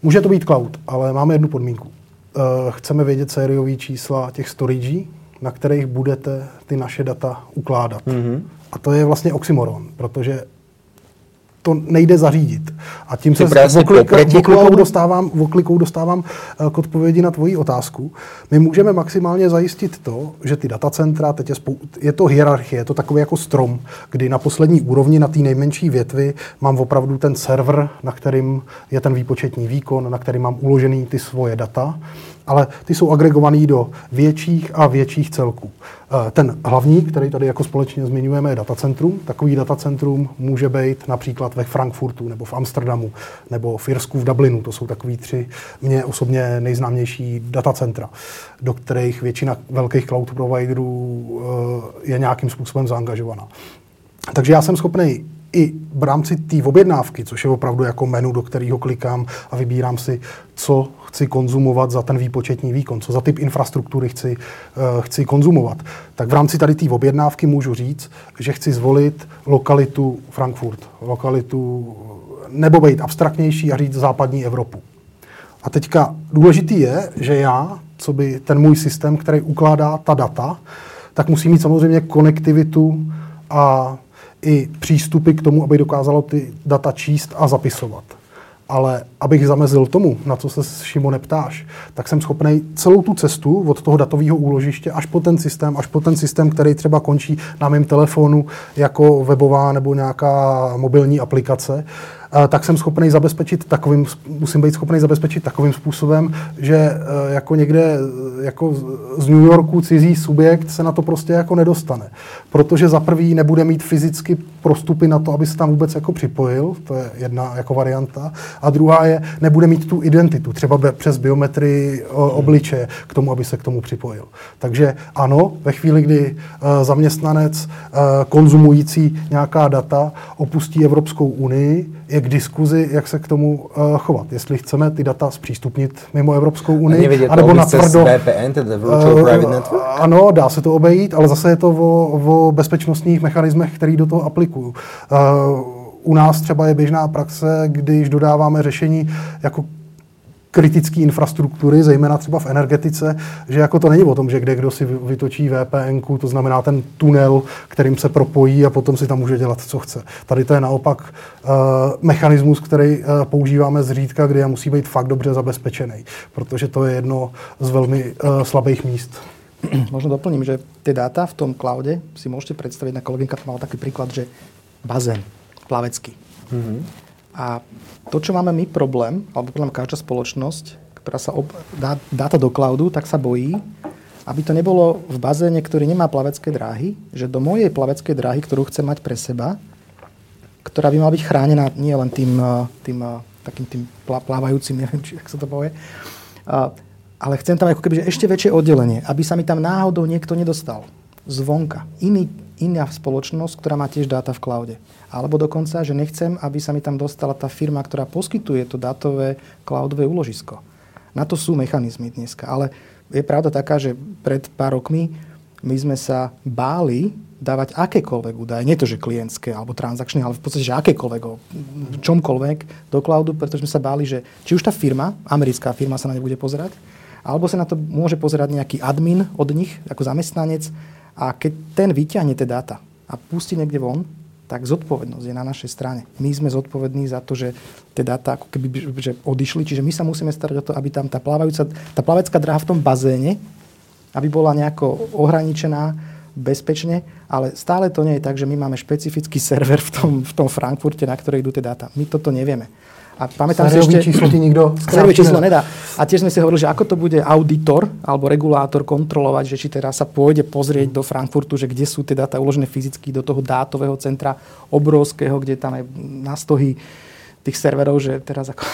Může to být cloud, ale máme jednu podmínku. Uh, chceme vědět sériový čísla těch storage, na kterých budete ty naše data ukládat. Mm-hmm. A to je vlastně oxymoron, protože to nejde zařídit. A tím se oklikou dostávám, oklikou dostávám uh, k odpovědi na tvoji otázku. My můžeme maximálně zajistit to, že ty datacentra, teď je, spou- je to hierarchie, je to takový jako strom, kdy na poslední úrovni, na té nejmenší větvi, mám opravdu ten server, na kterým je ten výpočetní výkon, na kterým mám uložený ty svoje data ale ty jsou agregovaný do větších a větších celků. Eh, ten hlavní, který tady jako společně zmiňujeme, je datacentrum. Takový datacentrum může být například ve Frankfurtu nebo v Amsterdamu nebo v Irsku v Dublinu. To jsou takový tři mě osobně nejznámější datacentra, do kterých většina velkých cloud providerů eh, je nějakým způsobem zaangažovaná. Takže já jsem schopný i v rámci té objednávky, což je opravdu jako menu, do kterého klikám a vybírám si, co chci konzumovat za ten výpočetní výkon, co za typ infrastruktury chci, uh, chci konzumovat. Tak v rámci tady té objednávky můžu říct, že chci zvolit lokalitu Frankfurt, lokalitu nebo být abstraktnější a říct západní Evropu. A teďka důležitý je, že já, co by ten můj systém, který ukládá ta data, tak musí mít samozřejmě konektivitu a i přístupy k tomu, aby dokázalo ty data číst a zapisovat. Ale abych zamezil tomu, na co se Šimone ptáš, tak jsem schopný celou tu cestu od toho datového úložiště až po ten systém, až po ten systém, který třeba končí na mém telefonu jako webová nebo nějaká mobilní aplikace, tak jsem schopný zabezpečit takovým, musím být schopný zabezpečit takovým způsobem, že e, jako někde e, jako z New Yorku cizí subjekt se na to prostě jako nedostane. Protože za prvý nebude mít fyzicky prostupy na to, aby se tam vůbec jako připojil, to je jedna jako varianta, a druhá je, nebude mít tu identitu, třeba přes biometrii obličeje k tomu, aby se k tomu připojil. Takže ano, ve chvíli, kdy zaměstnanec konzumující nějaká data opustí Evropskou unii, je k diskuzi, jak se k tomu uh, chovat. Jestli chceme ty data zpřístupnit mimo Evropskou unii, anebo na tvrdo... VPN, tedy Virtual uh, Private Network? Ano, dá se to obejít, ale zase je to o, o bezpečnostních mechanismech, který do toho aplikují. Uh, u nás třeba je běžná praxe, když dodáváme řešení jako kritické infrastruktury, zejména třeba v energetice, že jako to není o tom, že kde kdo si vytočí VPN, to znamená ten tunel, kterým se propojí a potom si tam může dělat, co chce. Tady to je naopak uh, mechanismus, který uh, používáme zřídka, kde musí být fakt dobře zabezpečený, protože to je jedno z velmi uh, slabých míst. *clears throat* Možno doplním, že ty data v tom cloude si môžete predstaviť, na kolegynka to mal taký príklad, že bazén plavecký. Mm-hmm a to, čo máme my problém, alebo podľa každá spoločnosť, ktorá sa ob- dá, dá to do cloudu, tak sa bojí, aby to nebolo v bazéne, ktorý nemá plavecké dráhy, že do mojej plaveckej dráhy, ktorú chcem mať pre seba, ktorá by mala byť chránená nie len tým, eh, tým eh, takým tým plávajúcim, *laughs* neviem, či jak sa to povie, ale chcem tam ako keby ešte väčšie oddelenie, aby sa mi tam náhodou niekto nedostal zvonka. Iný, iná spoločnosť, ktorá má tiež dáta v cloude. Alebo dokonca, že nechcem, aby sa mi tam dostala tá firma, ktorá poskytuje to dátové cloudové úložisko. Na to sú mechanizmy dneska. Ale je pravda taká, že pred pár rokmi my sme sa báli dávať akékoľvek údaje, nie to, že klientské alebo transakčné, ale v podstate, že akékoľvek, o čomkoľvek do cloudu, pretože sme sa báli, že či už tá firma, americká firma sa na ne bude pozerať, alebo sa na to môže pozerať nejaký admin od nich, ako zamestnanec, a keď ten vyťahne tie dáta a pustí niekde von, tak zodpovednosť je na našej strane. My sme zodpovední za to, že tie dáta ako keby že odišli, čiže my sa musíme starať o to, aby tam tá, plávajúca, tá plavecká dráha v tom bazéne, aby bola nejako ohraničená bezpečne, ale stále to nie je tak, že my máme špecifický server v tom, v tom Frankfurte, na ktorej idú tie dáta. My toto nevieme. A pamätám si ešte... číslo ti nikto *laughs* Sériové číslo nedá. A tiež sme si hovorili, že ako to bude auditor alebo regulátor kontrolovať, že či teraz sa pôjde pozrieť do Frankfurtu, že kde sú tie dáta uložené fyzicky do toho dátového centra obrovského, kde tam je na stohy tých serverov, že teraz ako...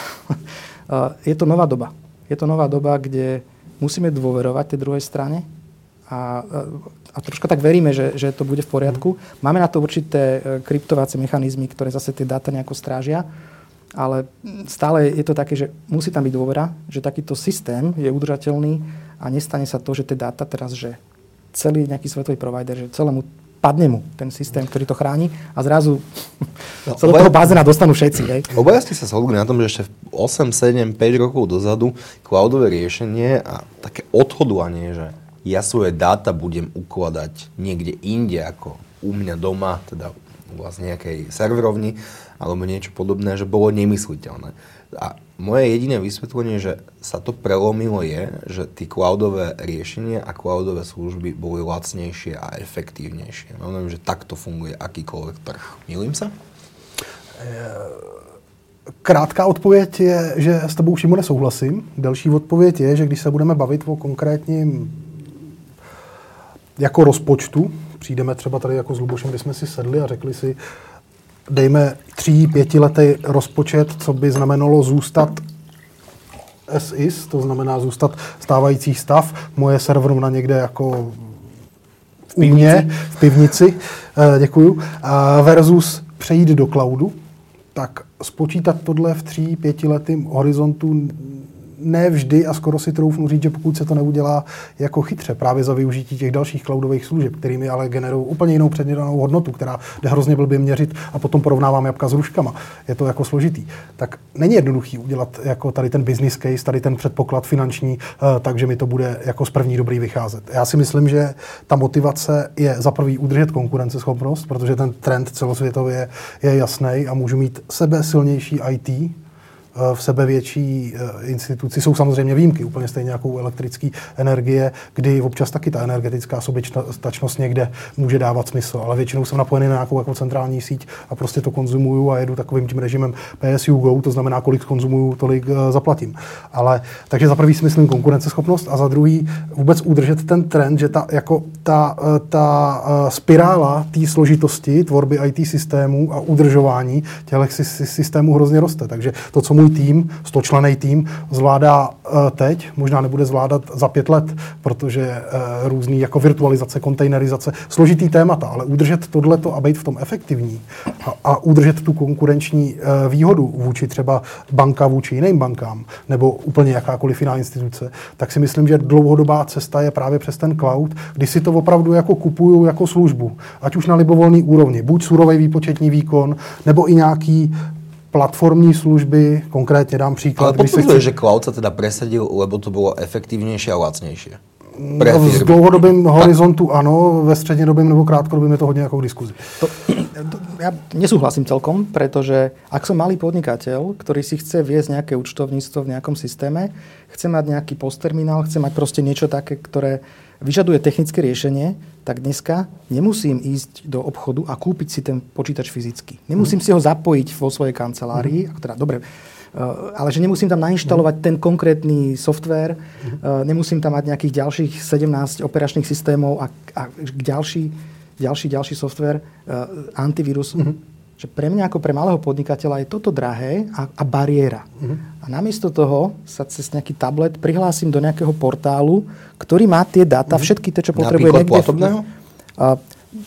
*laughs* je to nová doba. Je to nová doba, kde musíme dôverovať tej druhej strane a a, a troška tak veríme, že, že to bude v poriadku. Máme na to určité e, kryptovacie mechanizmy, ktoré zase tie dáta nejako strážia, ale stále je to také, že musí tam byť dôvera, že takýto systém je udržateľný a nestane sa to, že tie dáta teraz, že celý nejaký svetový provider, že celému padne mu ten systém, ktorý to chráni a zrazu *laughs* no, sa do toho bazéna dostanú všetci. Hej. Obaja ste sa shodli na tom, že ešte 8, 7, 5 rokov dozadu cloudové riešenie a také odhodovanie, že ja svoje dáta budem ukladať niekde inde ako u mňa doma, teda u vás nejakej serverovni alebo niečo podobné, že bolo nemysliteľné. A moje jediné vysvetlenie, že sa to prelomilo je, že tie cloudové riešenia a cloudové služby boli lacnejšie a efektívnejšie. Mám že takto funguje akýkoľvek trh. Milím sa? Krátká odpověď je, že s tebou vším nesouhlasím. Další odpověď je, že když se budeme bavit o konkrétním jako rozpočtu, přijdeme třeba tady jako s Lubošem, kde jsme si sedli a řekli si, dejme tří, pětiletý rozpočet, co by znamenalo zůstat as is, to znamená zůstat stávající stav, moje serverovna někde jako v mě, v pivnici, eh, děkuju, versus přejít do cloudu, tak spočítat tohle v tří, pětiletým horizontu ne vždy a skoro si troufnu říct, že pokud se to neudělá jako chytře, právě za využití těch dalších cloudových služeb, kterými ale generují úplně jinou předmědanou hodnotu, která jde hrozně blbě měřit a potom porovnávám jabka s ruškama. Je to jako složitý. Tak není jednoduchý udělat jako tady ten business case, tady ten předpoklad finanční, eh, takže mi to bude jako z první dobrý vycházet. Já si myslím, že ta motivace je za prvý udržet konkurenceschopnost, protože ten trend celosvětově je jasný a můžu mít sebe silnější IT, v sebevětší eh, instituci. Jsou samozřejmě výjimky, úplně stejně jako u elektrické energie, kdy občas taky ta energetická soběstačnost někde může dávat smysl, ale většinou jsem napojený na nějakou jako centrální síť a prostě to konzumuju a jedu takovým tím režimem PSU Go, to znamená, kolik konzumuju, tolik uh, zaplatím. Ale takže za prvý si myslím konkurenceschopnost a za druhý vůbec udržet ten trend, že ta, jako ta, ta uh, spirála té složitosti tvorby IT systémů a udržování těch systémů hrozně roste. Takže to, co mu můj tým, stočlený tým, zvládá uh, teď, možná nebude zvládat za pět let, protože uh, různý jako virtualizace, kontejnerizace, složitý témata, ale udržet tohleto a být v tom efektivní a, a udržet tu konkurenční uh, výhodu vůči třeba banka vůči jiným bankám, nebo úplně jakákoliv jiná instituce, tak si myslím, že dlouhodobá cesta je právě přes ten cloud, kdy si to opravdu jako kupuju jako službu, ať už na libovolný úrovni, buď surový výpočetní výkon, nebo i nějaký platformní služby, konkrétně dám příklad. Ale potvrdzuje, chci... že cloud sa teda presadil, lebo to bylo efektivnější a lacnější. No, v dlouhodobém horizontu ano, ve střednědobém nebo krátkodobém je to hodně jako k diskuzi. To, to, ja nesúhlasím celkom, pretože ak som malý podnikateľ, ktorý si chce viesť nejaké účtovníctvo v nejakom systéme, chce mať nejaký postterminál, chce mať proste niečo také, ktoré vyžaduje technické riešenie, tak dneska nemusím ísť do obchodu a kúpiť si ten počítač fyzicky. Nemusím mm. si ho zapojiť vo svojej kancelárii, mm. teda dobre, eh, ale že nemusím tam nainštalovať mm. ten konkrétny software, mm. nemusím tam mať nejakých ďalších 17 operačných systémov a, a ďalší, ďalší, ďalší software, eh, antivírus. Mm že pre mňa ako pre malého podnikateľa je toto drahé a, a bariéra. Uh-huh. A namiesto toho sa cez nejaký tablet prihlásim do nejakého portálu, ktorý má tie dáta, uh-huh. všetky tie, čo potrebuje. Napríklad niekde, platobného? A,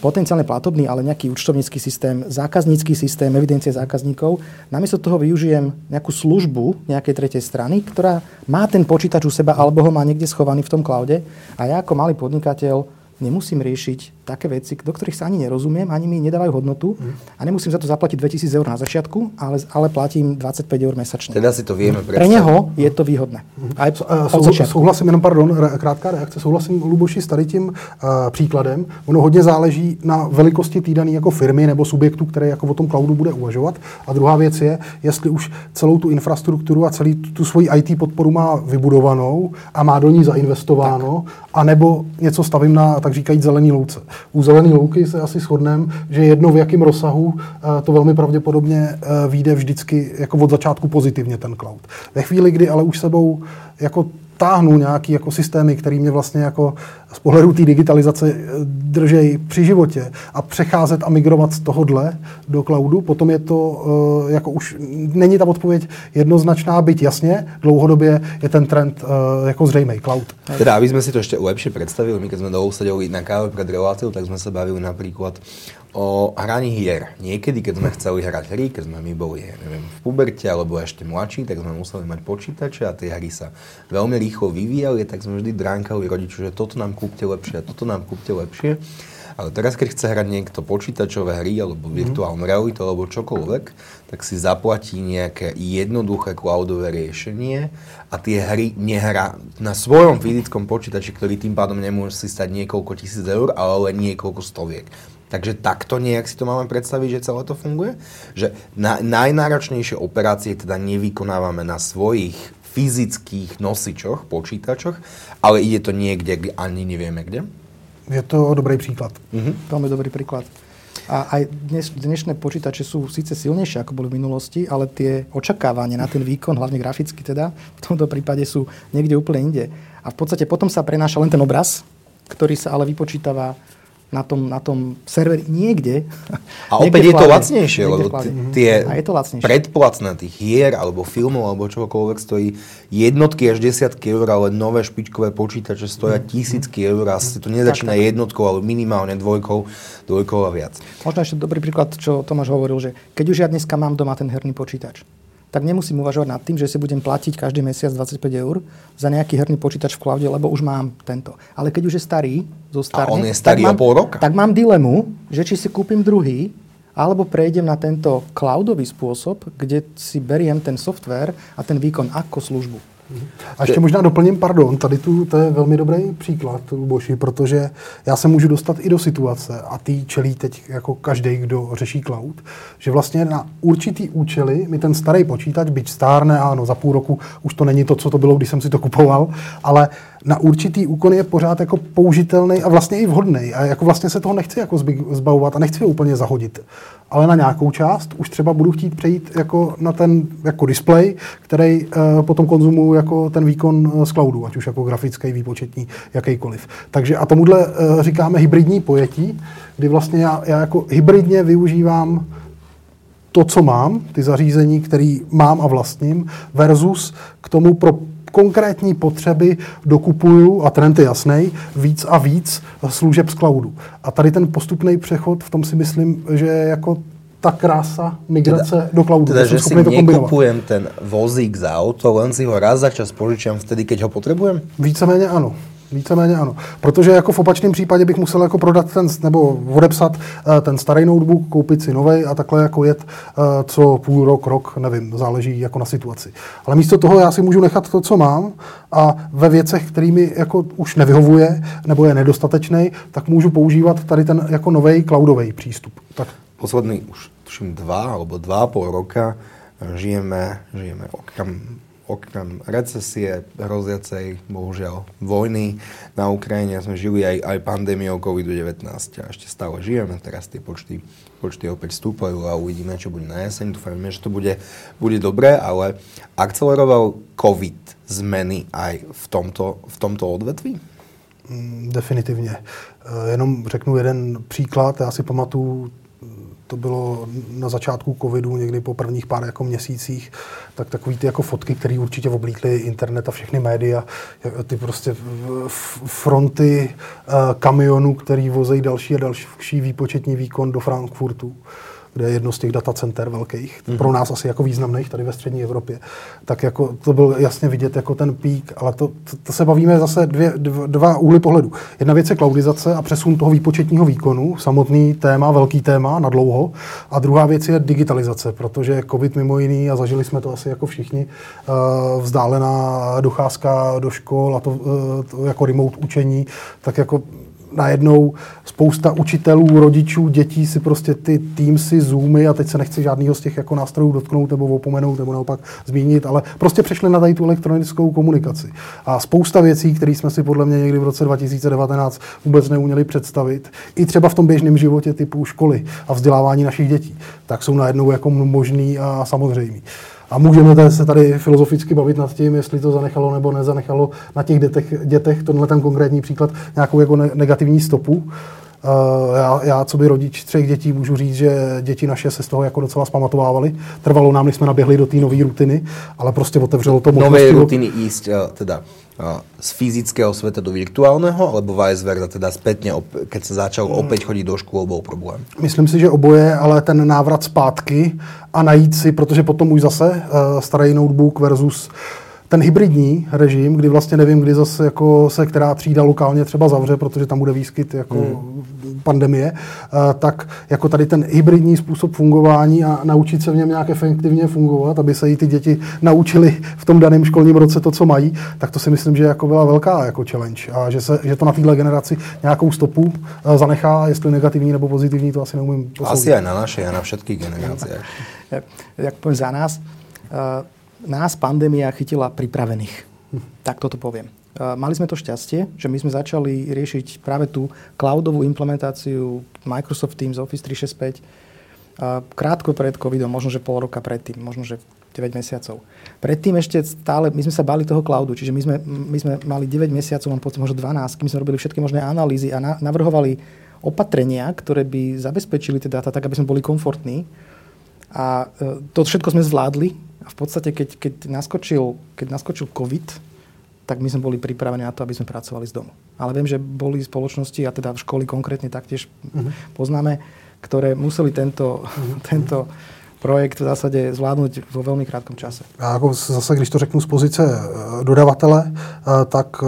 potenciálne platobný, ale nejaký účtovnícky systém, zákaznícky systém, evidencie zákazníkov. Namiesto toho využijem nejakú službu nejakej tretej strany, ktorá má ten počítač u seba alebo ho má niekde schovaný v tom cloude a ja ako malý podnikateľ nemusím riešiť také veci, do ktorých sa ani nerozumiem, ani mi nedávajú hodnotu mm. a nemusím za to zaplatiť 2000 eur na začiatku, ale, ale platím 25 eur mesačne. Teda si to vieme predstaviť. Pre neho je to výhodné. Mm. Aj od Sou, souhlasím, jenom pardon, krátká reakce, souhlasím Luboši s tady tím uh, příkladem. Ono hodně záleží na velikosti týdaný jako firmy nebo subjektu, který jako o tom cloudu bude uvažovat. A druhá věc je, jestli už celou tu infrastrukturu a celý tu, tu svoji IT podporu má vybudovanou a má do ní zainvestováno, tak. anebo něco stavím na tak říkají zelený louce. U zelené louky se asi shodneme, že jedno v jakém rozsahu eh, to velmi pravděpodobně eh, vyjde vždycky jako od začátku pozitivně ten cloud. Ve chvíli, kdy ale už sebou jako táhnu nějaký jako systémy, které mě vlastně jako z pohledu té digitalizace eh, držejí při životě a přecházet a migrovat z tohohle do cloudu, potom je to uh, jako už, není ta odpověď jednoznačná, byť jasně, dlouhodobě je ten trend uh, jako zřejmý, cloud. Teda, aby sme si to ešte lepšie predstavili, my keď sme dlho sedeli na káve pred reláciou, tak sme sa bavili napríklad o hraní hier. Niekedy, keď sme chceli hrať hry, keď sme my boli, neviem, v puberte alebo ešte mladší, tak sme museli mať počítače a tie hry sa veľmi rýchlo vyvíjali, tak sme vždy dránkali rodičov, že toto nám kúpte lepšie a toto nám kúpte lepšie. Ale teraz, keď chce hrať niekto počítačové hry alebo mhm. virtuálnu realitu alebo čokoľvek, tak si zaplatí nejaké jednoduché cloudové riešenie a tie hry nehrá na svojom fyzickom počítači, ktorý tým pádom nemôže si stať niekoľko tisíc eur, ale len niekoľko stoviek. Takže takto nejak si to máme predstaviť, že celé to funguje? Že na, najnáročnejšie operácie teda nevykonávame na svojich fyzických nosičoch, počítačoch, ale ide to niekde, kde ani nevieme kde? Je to dobrý príklad. Mhm. Veľmi dobrý príklad. A aj dnes, dnešné počítače sú síce silnejšie, ako boli v minulosti, ale tie očakávania na ten výkon, hlavne graficky teda, v tomto prípade sú niekde úplne inde. A v podstate potom sa prenáša len ten obraz, ktorý sa ale vypočítava na tom, na tom serveri niekde. A *laughs* opäť je to lacnejšie, lebo tie je to lacnejšie. predplatné tých hier alebo filmov alebo čokoľvek stojí jednotky až desiatky eur, ale nové špičkové počítače stoja mhm. tisícky eur a si to nezačína jednotkou, ale minimálne dvojkou, dvojkou a viac. Možno ešte dobrý príklad, čo Tomáš hovoril, že keď už ja dneska mám doma ten herný počítač, tak nemusím uvažovať nad tým, že si budem platiť každý mesiac 25 eur za nejaký herný počítač v cloude, lebo už mám tento. Ale keď už je starý, zostarne, A on je starý o pol roka. Tak mám dilemu, že či si kúpim druhý, alebo prejdem na tento cloudový spôsob, kde si beriem ten software a ten výkon ako službu. A ještě možná doplním, pardon, tady tu, to je velmi dobrý příklad, Luboši, protože já se můžu dostat i do situace, a ty čelí teď jako každý, kdo řeší cloud, že vlastně na určitý účely mi ten starý počítač, byť stárne, ano, za půl roku už to není to, co to bylo, když jsem si to kupoval, ale na určitý úkon je pořád jako použitelný a vlastně i vhodný. A jako vlastně se toho nechci jako zbavovat a nechci ho úplně zahodit. Ale na nějakou část už třeba budu chtít přejít jako na ten jako display, který uh, potom konzumuju jako ten výkon uh, z cloudu, ať už jako grafický, výpočetní, jakýkoliv. Takže a tomuhle uh, říkáme hybridní pojetí, kdy vlastně já, já jako hybridně využívám to, co mám, ty zařízení, které mám a vlastním, versus k tomu pro konkrétní potřeby dokupuju, a trend je jasný, víc a víc služeb z cloudu. A tady ten postupný přechod, v tom si myslím, že je jako ta krása migrace teda, do cloudu. Teda, že si nekupujem ten vozík za auto, len si ho raz za čas požičiam vtedy, keď ho potrebujem? Víceméně ano. Víceméně ano. Protože jako v opačném případě bych musel jako prodat ten, nebo odepsat uh, ten starý notebook, koupit si nový a takhle jako jet uh, co půl rok, rok, nevím, záleží jako na situaci. Ale místo toho já si můžu nechat to, co mám a ve věcech, kterými jako už nevyhovuje nebo je nedostatečný, tak můžu používat tady ten jako nový cloudový přístup. Tak. Posledný už tuším dva alebo dva pol roka žijeme, žijeme okrem okrem recesie hroziacej, bohužiaľ, vojny na Ukrajine sme žili aj, aj pandémiou COVID-19 a ešte stále žijeme. Teraz tie počty, počty opäť stúpajú a uvidíme, čo bude na jeseň. Dúfajme, že to bude, bude dobré, ale akceleroval COVID zmeny aj v tomto, v tomto odvetví? Mm, definitivně. Eh, jenom řeknu jeden příklad. Já si pamatuju to bylo na začátku covidu, někdy po prvních pár jako měsících, tak takový ty jako fotky, které určitě oblíkly internet a všechny média, ty prostě fronty eh, kamionů, který vozejí další a další výpočetní výkon do Frankfurtu kde je jedno z těch datacenter velkých, mm-hmm. pro nás asi jako významných tady ve střední Evropě, tak jako to byl jasně vidět jako ten pík, ale to, to, to se bavíme zase dvě, dv, dva úhly pohledu. Jedna věc je cloudizace a přesun toho výpočetního výkonu, samotný téma, velký téma na dlouho, a druhá věc je digitalizace, protože COVID mimo jiný, a zažili jsme to asi jako všichni, uh, vzdálená docházka do škol a to, uh, to jako remote učení, tak jako najednou spousta učitelů, rodičů, dětí si prostě ty Teamsy, Zoomy a teď se nechci žádného z těch jako nástrojů dotknout nebo opomenout nebo naopak zmínit, ale prostě přešli na tady tu elektronickou komunikaci. A spousta věcí, které jsme si podle mě někdy v roce 2019 vůbec neuměli představit, i třeba v tom běžném životě typu školy a vzdělávání našich dětí, tak jsou najednou jako možný a samozřejmý. A můžeme se tady filozoficky bavit nad tím, jestli to zanechalo nebo nezanechalo na těch dětech, dětech tenhle ten konkrétní příklad, nějakou jako negativní stopu. Uh, já, já, co by rodič třech dětí, můžu říct, že děti naše se z toho jako docela zpamatovávaly. Trvalo nám, než jsme naběhli do té nové rutiny, ale prostě otevřelo to možnosti. Nové rutiny jíst, teda z fyzického sveta do virtuálneho, alebo vice versa, teda spätne, keď sa začal mm. opäť chodiť do škôl, bol problém? Myslím si, že oboje, ale ten návrat zpátky a najít si, protože potom už zase starý notebook versus ten hybridní režim, kdy vlastně nevím, kdy zase jako se která třída lokálně třeba zavře, protože tam bude výskyt jako hmm. pandemie, uh, tak jako tady ten hybridní způsob fungování a naučit se v něm nějak efektivně fungovat, aby se i ty děti naučili v tom daném školním roce to, co mají, tak to si myslím, že jako byla velká jako challenge a že, se, že to na téhle generaci nějakou stopu uh, zanechá, jestli negativní nebo pozitivní, to asi neumím posoudit. Asi aj na naše, a na všetky generácie. Jak, jak poviem za nás, uh, nás pandémia chytila pripravených. Tak toto poviem. Mali sme to šťastie, že my sme začali riešiť práve tú cloudovú implementáciu Microsoft Teams, Office 365 krátko pred covidom, možno že pol roka predtým, možno že 9 mesiacov. Predtým ešte stále, my sme sa bali toho cloudu, čiže my sme, my sme mali 9 mesiacov, mám pocit, možno 12, kým sme robili všetky možné analýzy a na, navrhovali opatrenia, ktoré by zabezpečili tie dáta tak, aby sme boli komfortní. A e, to všetko sme zvládli a v podstate, keď, keď, naskočil, keď naskočil COVID, tak my sme boli pripravení na to, aby sme pracovali z domu. Ale viem, že boli spoločnosti, a teda v školy konkrétne taktiež uh-huh. poznáme, ktoré museli tento, uh-huh. tento projekt v zásade zvládnuť vo veľmi krátkom čase. A ako zase, když to řeknu z pozice e, dodavatele, e, tak e,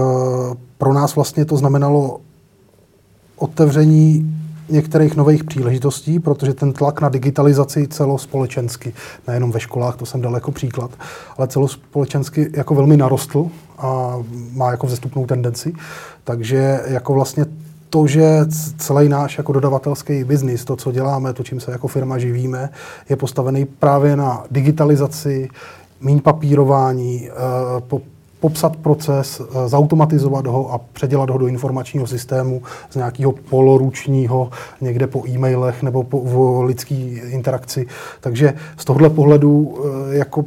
pro nás vlastně to znamenalo otevření některých nových příležitostí, protože ten tlak na digitalizaci celospolečensky, nejenom ve školách, to jsem daleko příklad, ale celospolečensky jako velmi narostl a má jako vzestupnou tendenci. Takže jako vlastně to, že celý náš jako dodavatelský biznis, to, co děláme, to, čím se jako firma živíme, je postavený právě na digitalizaci, míň papírování, eh, popsat proces, eh, zautomatizovat ho a předělat ho do informačního systému z nějakého poloručního, někde po e-mailech nebo po, lidské interakci. Takže z tohohle pohledu eh, jako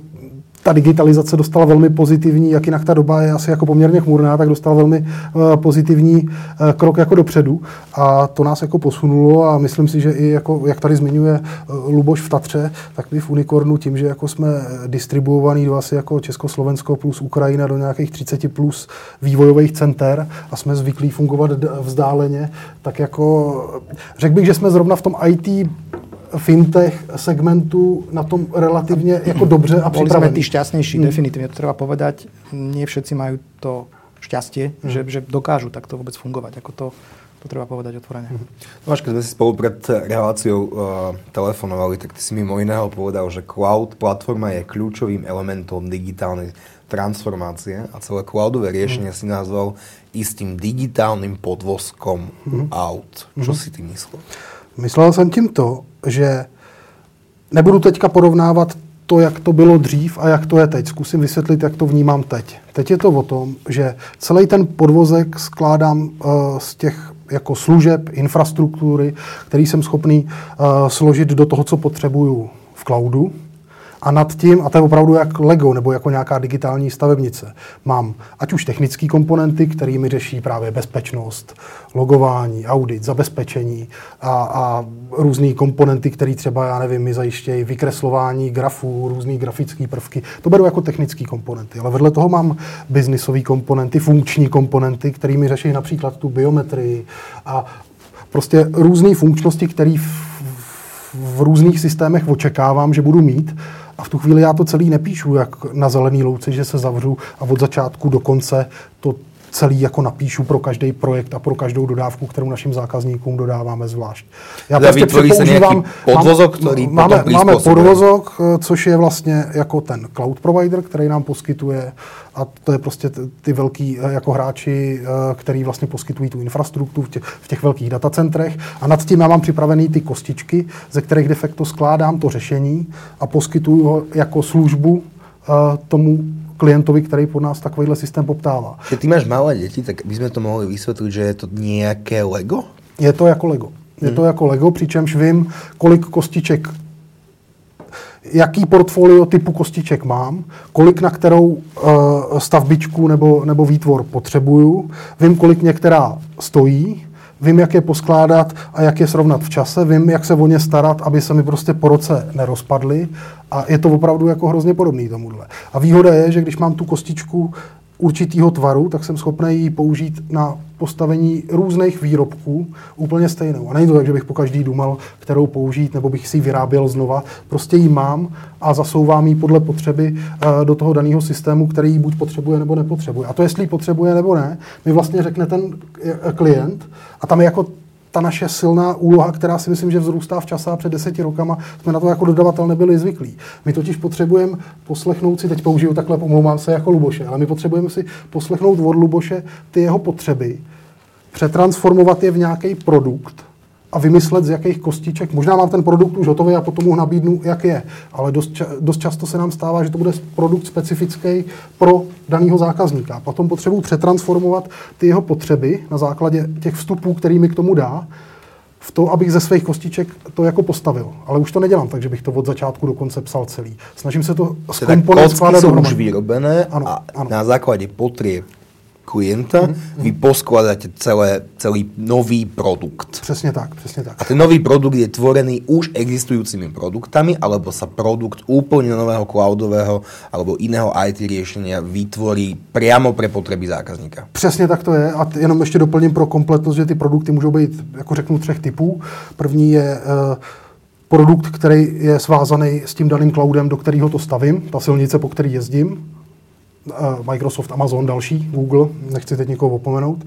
ta digitalizace dostala velmi pozitivní, jak jinak ta doba je asi jako poměrně chmurná, tak dostala velmi uh, pozitivní uh, krok jako dopředu. A to nás jako posunulo a myslím si, že i jako, jak tady zmiňuje uh, Luboš v Tatře, tak my v Unicornu tím, že jako jsme distribuovaný do asi jako Československo plus Ukrajina do nějakých 30 plus vývojových center a jsme zvyklí fungovat vzdáleně, tak jako řekl bych, že jsme zrovna v tom IT fintech segmentu na tom relatívne ako dobře a Boli sme tí šťastnejší, mm. definitívne, to treba povedať. Nie všetci majú to šťastie, mm. že, že dokážu takto vôbec fungovať. Ako to, to treba povedať otvorene. Mm. Máš, keď sme si spolu pred reláciou uh, telefonovali, tak ty si mimo iného povedal, že cloud platforma je kľúčovým elementom digitálnej transformácie a celé cloudové riešenie mm. si nazval istým digitálnym podvozkom mm. aut. Čo mm. si ty myslel? Myslel jsem tím to, že nebudu teďka porovnávat to, jak to bylo dřív a jak to je teď. Zkusím vysvětlit, jak to vnímám teď. Teď je to o tom, že celý ten podvozek skládám uh, z těch jako služeb, infrastruktury, který jsem schopný uh, složit do toho, co potřebuju v cloudu a nad tím, a to je opravdu jak Lego nebo jako nějaká digitální stavebnice, mám ať už technické komponenty, kterými řeší právě bezpečnost, logování, audit, zabezpečení a, a různé komponenty, které třeba, já nevím, mi zajištějí vykreslování grafů, různé grafické prvky. To beru jako technické komponenty. Ale vedle toho mám biznisové komponenty, funkční komponenty, kterými řeší například tu biometrii a prostě různé funkčnosti, které v, v různých systémech očekávám, že budu mít a v tu chvíli já to celý nepíšu jak na zelený louce, že se zavřu a od začátku do konce to celý jako napíšu pro každý projekt a pro každou dodávku, kterou našim zákazníkům dodáváme zvlášť. Já teda prostě používám, podvozok, který máme, máme podvozok, eh, což je vlastně jako ten cloud provider, který nám poskytuje a to je prostě ty velký eh, jako hráči, eh, který vlastně poskytují tu infrastrukturu v těch, v těch velkých datacentrech a nad tím já mám připravený ty kostičky, ze kterých de facto skládám to řešení a poskytuju ho jako službu tomu klientovi, který pod nás takovýhle systém poptává. Keď ty máš malé děti, tak by sme to mohli vysvětlit, že je to nějaké Lego? Je to jako Lego. Je hmm. to jako Lego, přičemž vím, kolik kostiček jaký portfolio typu kostiček mám, kolik na kterou uh, stavbičku nebo, nebo výtvor potřebuju, vím, kolik některá stojí, vím, jak je poskládat a jak je srovnat v čase, vím, jak se o ně starat, aby se mi prostě po roce nerozpadly a je to opravdu jako hrozně podobný tomuhle. A výhoda je, že když mám tu kostičku určitýho tvaru, tak jsem schopný ji použít na postavení různých výrobků úplně stejnou. A není to tak, že bych po každý dumal, kterou použít, nebo bych si ji vyráběl znova. Prostě ji mám a zasouvám ji podle potřeby uh, do toho daného systému, který ji buď potřebuje nebo nepotřebuje. A to, jestli ji potřebuje nebo ne, mi vlastně řekne ten eh, klient a tam je jako ta naše silná úloha, která si myslím, že vzrůstá v čase a před deseti rokama, jsme na to jako dodavatel nebyli zvyklí. My totiž potřebujeme poslechnout si, teď použiju takhle, pomlouvám se jako Luboše, ale my potřebujeme si poslechnout od Luboše ty jeho potřeby, přetransformovat je v nějaký produkt, a vymyslet, z jakých kostiček. Možná mám ten produkt už hotový a potom mu nabídnu, jak je. Ale dost, dost často se nám stává, že to bude produkt specifický pro daného zákazníka. A potom potřebuji přetransformovat ty jeho potřeby na základě těch vstupů, který mi k tomu dá, v to, abych ze svých kostiček to jako postavil. Ale už to nedělám, takže bych to od začátku do konce psal celý. Snažím se to z komponent skládat dohromady. už vyrobené ano, a ano. na základě potrieb klienta, mm-hmm. vy poskladáte celé, celý nový produkt. Přesně tak, přesně tak. A ten nový produkt je tvorený už existujúcimi produktami, alebo sa produkt úplne nového cloudového alebo iného IT riešenia vytvorí priamo pre potreby zákazníka. Přesně tak to je. A jenom ještě doplním pro kompletnost, že ty produkty můžou být, jako řeknu, třech typů. První je uh, produkt, který je svázaný s tím daným cloudem, do kterého to stavím, ta silnice, po který jezdím, Microsoft, Amazon, další, Google, nechci teď někoho opomenout.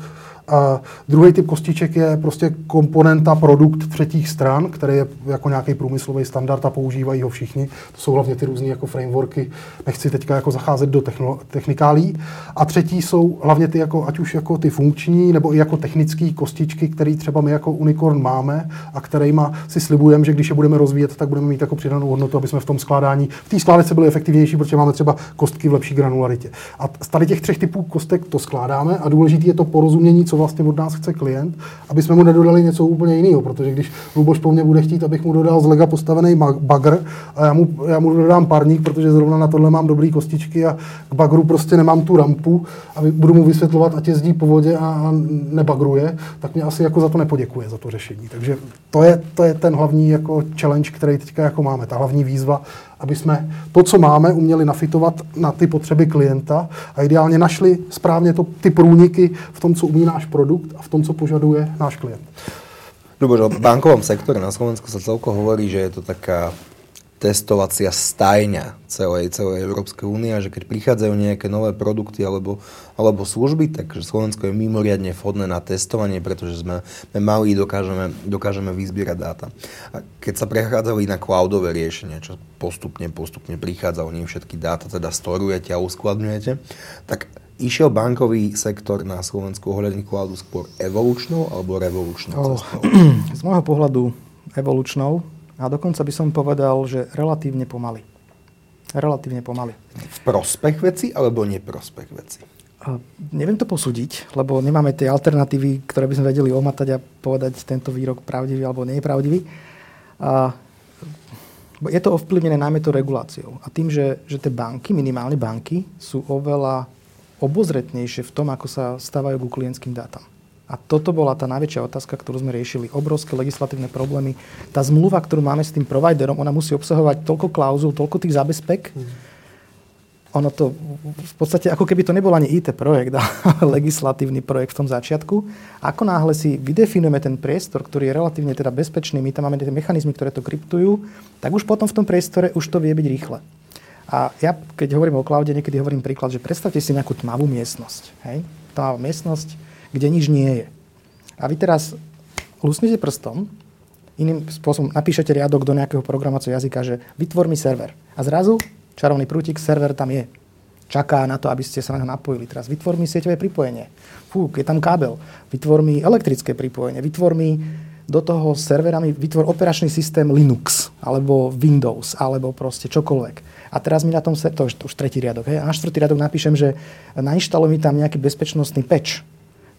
A druhý typ kostiček je prostě komponenta, produkt třetích stran, který je jako nějaký průmyslový standard a používají ho všichni. To jsou hlavně ty různé jako frameworky, nechci teďka jako zacházet do technikálí. A třetí jsou hlavně ty jako, ať už jako ty funkční, nebo i jako technické kostičky, které třeba my jako Unicorn máme a kterýma si slibujeme, že když je budeme rozvíjet, tak budeme mít jako přidanou hodnotu, aby jsme v tom skládání, v té skládece byli efektivnější, protože máme třeba kostky v lepší granularitě. A z tady těch třech typů kostek to skládáme a důležité je to porozumění, co vlastně od nás chce klient, aby jsme mu nedodali něco úplně jiného, protože když Luboš po mně bude chtít, abych mu dodal z lega postavený bagr a já mu, já mu dodám parník, protože zrovna na tohle mám dobré kostičky a k bagru prostě nemám tu rampu a budu mu vysvětlovat, ať jezdí po vodě a nebagruje, tak mě asi jako za to nepoděkuje, za to řešení. Takže to je, to je ten hlavní jako challenge, který teďka jako máme, ta hlavní výzva, aby jsme to, co máme, uměli nafitovat na ty potřeby klienta a ideálně našli správně to, ty průniky v tom, co umí náš produkt a v tom, co požaduje náš klient. Dobre, v bankovom sektore na Slovensku sa celko hovorí, že je to taká testovacia stajňa celej, celej Európskej únie a že keď prichádzajú nejaké nové produkty alebo, alebo služby, tak Slovensko je mimoriadne vhodné na testovanie, pretože sme, sme malí, dokážeme, dokážeme vyzbierať dáta. A keď sa prechádzali na cloudové riešenie, čo postupne, postupne prichádza, oni všetky dáta teda storujete a uskladňujete, tak išiel bankový sektor na Slovensku ohľadne cloudu skôr evolučnou alebo revolučnou oh, cestou? *clears throat* Z môjho pohľadu evolučnou, a dokonca by som povedal, že relatívne pomaly. Relatívne pomaly. V prospech veci alebo neprospech veci? A neviem to posúdiť, lebo nemáme tie alternatívy, ktoré by sme vedeli omatať a povedať tento výrok pravdivý alebo nie je pravdivý. A je to ovplyvnené najmä to reguláciou. A tým, že, že tie banky, minimálne banky, sú oveľa obozretnejšie v tom, ako sa stávajú ku klientským dátam. A toto bola tá najväčšia otázka, ktorú sme riešili. Obrovské legislatívne problémy. Tá zmluva, ktorú máme s tým providerom, ona musí obsahovať toľko klauzul, toľko tých zabezpek. Mm. Ono to v podstate, ako keby to nebol ani IT projekt, *laughs* ale legislatívny projekt v tom začiatku. Ako náhle si vydefinujeme ten priestor, ktorý je relatívne teda bezpečný, my tam máme tie mechanizmy, ktoré to kryptujú, tak už potom v tom priestore už to vie byť rýchle. A ja, keď hovorím o cloude, niekedy hovorím príklad, že predstavte si nejakú tmavú miestnosť. Hej? Tmavá miestnosť, kde nič nie je. A vy teraz lusnete prstom, iným spôsobom napíšete riadok do nejakého programovacieho jazyka, že vytvor mi server. A zrazu čarovný prútik, server tam je. Čaká na to, aby ste sa na neho napojili. Teraz vytvor mi sieťové pripojenie. Fú, je tam kábel. Vytvor mi elektrické pripojenie. Vytvor mi do toho servera mi vytvor operačný systém Linux, alebo Windows, alebo proste čokoľvek. A teraz mi na tom, to už, tretí riadok, hej, a na štvrtý riadok napíšem, že nainštaluj mi tam nejaký bezpečnostný patch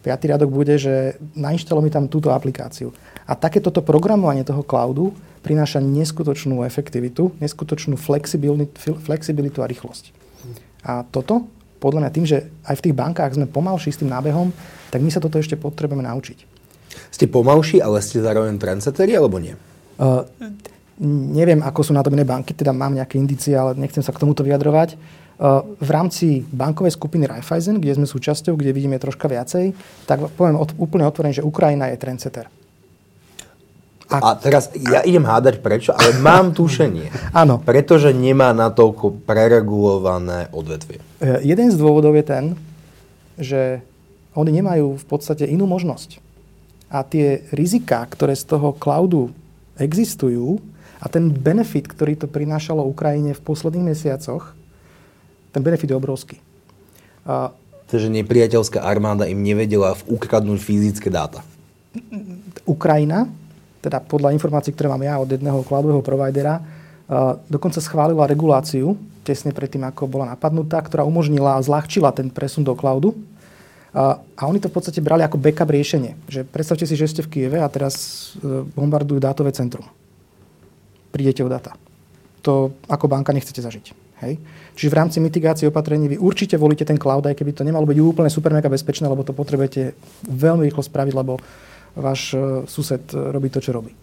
Piatý riadok bude, že nainštaluj mi tam túto aplikáciu. A takéto programovanie toho cloudu prináša neskutočnú efektivitu, neskutočnú flexibilitu a rýchlosť. A toto, podľa mňa tým, že aj v tých bankách sme pomalší s tým nábehom, tak my sa toto ešte potrebujeme naučiť. Ste pomalší, ale ste zároveň trendsetteri, alebo nie? Uh, neviem, ako sú na tom iné banky, teda mám nejaké indície, ale nechcem sa k tomuto vyjadrovať. Uh, v rámci bankovej skupiny Raiffeisen, kde sme súčasťou, kde vidíme troška viacej, tak poviem úplne otvorene, že Ukrajina je trendsetter. A teraz ja idem hádať prečo, ale mám tušenie. *laughs* Áno. Pretože nemá natoľko preregulované odvetvie. E, jeden z dôvodov je ten, že oni nemajú v podstate inú možnosť. A tie riziká, ktoré z toho cloudu existujú a ten benefit, ktorý to prinášalo Ukrajine v posledných mesiacoch, ten benefit je obrovský. A, Takže nepriateľská armáda im nevedela ukradnúť fyzické dáta. Ukrajina teda podľa informácií, ktoré mám ja od jedného cloudového providera, dokonca schválila reguláciu tesne predtým, ako bola napadnutá, ktorá umožnila a zľahčila ten presun do cloudu. A oni to v podstate brali ako backup riešenie. Že predstavte si, že ste v Kieve a teraz e, bombardujú dátové centrum. Prídete o data. To ako banka nechcete zažiť. Hej? Čiže v rámci mitigácie opatrení vy určite volíte ten cloud, aj keby to nemalo byť úplne super mega bezpečné, lebo to potrebujete veľmi rýchlo spraviť, lebo váš e, sused e, robí to, čo robí.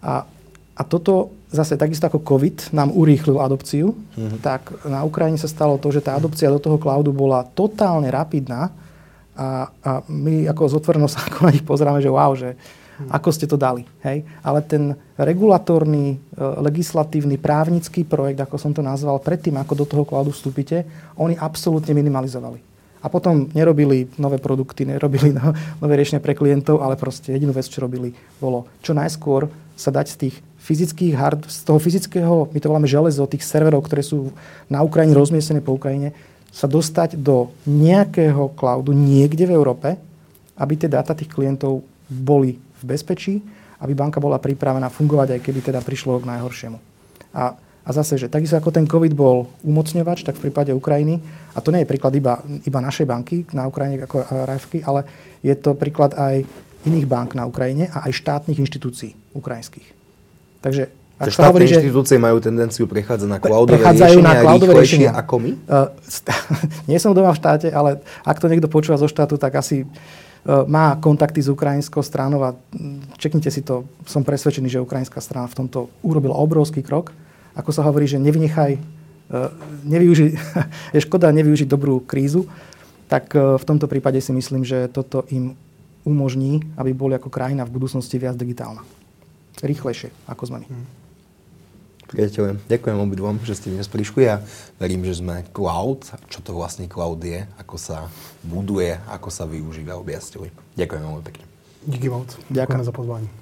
A, a toto zase takisto ako COVID nám urýchlil adopciu, mm-hmm. tak na Ukrajine sa stalo to, že tá adopcia do toho cloudu bola totálne rapidná a, a my ako z otvorenosť ako na nich pozeráme, že wow, že. Ako ste to dali. Hej? Ale ten regulatórny, e, legislatívny, právnický projekt, ako som to nazval, predtým, ako do toho cloudu vstúpite, oni absolútne minimalizovali. A potom nerobili nové produkty, nerobili no, nové riešenia pre klientov, ale proste jedinú vec, čo robili, bolo čo najskôr sa dať z tých fyzických hard, z toho fyzického, my to voláme železo, tých serverov, ktoré sú na Ukrajine rozmiestnené po Ukrajine, sa dostať do nejakého cloudu niekde v Európe, aby tie dáta tých klientov boli v bezpečí, aby banka bola pripravená fungovať, aj keby teda prišlo k najhoršiemu. A a zase, že takisto ako ten COVID bol umocňovač, tak v prípade Ukrajiny, a to nie je príklad iba, iba našej banky na Ukrajine ako Rajfky, ale je to príklad aj iných bank na Ukrajine a aj štátnych inštitúcií ukrajinských. Takže ak štátne hovorí, inštitúcie že majú tendenciu prechádzať na cloudové riešenia na cloudové riešenia ako my? Uh, *laughs* nie som doma v štáte, ale ak to niekto počúva zo štátu, tak asi má kontakty s ukrajinskou stranou a čeknite si to. Som presvedčený, že ukrajinská strana v tomto urobila obrovský krok ako sa hovorí, že nevynechaj, e, nevyuži, *laughs* je škoda nevyužiť dobrú krízu, tak e, v tomto prípade si myslím, že toto im umožní, aby boli ako krajina v budúcnosti viac digitálna. Rýchlejšie, ako sme my. Priateľe, ďakujem obidvom, že ste dnes prišli a verím, že sme cloud, čo to vlastne cloud je, ako sa buduje, ako sa využíva, objasnili. Ďakujem veľmi pekne. Díky moc. Ďakujem za pozvání.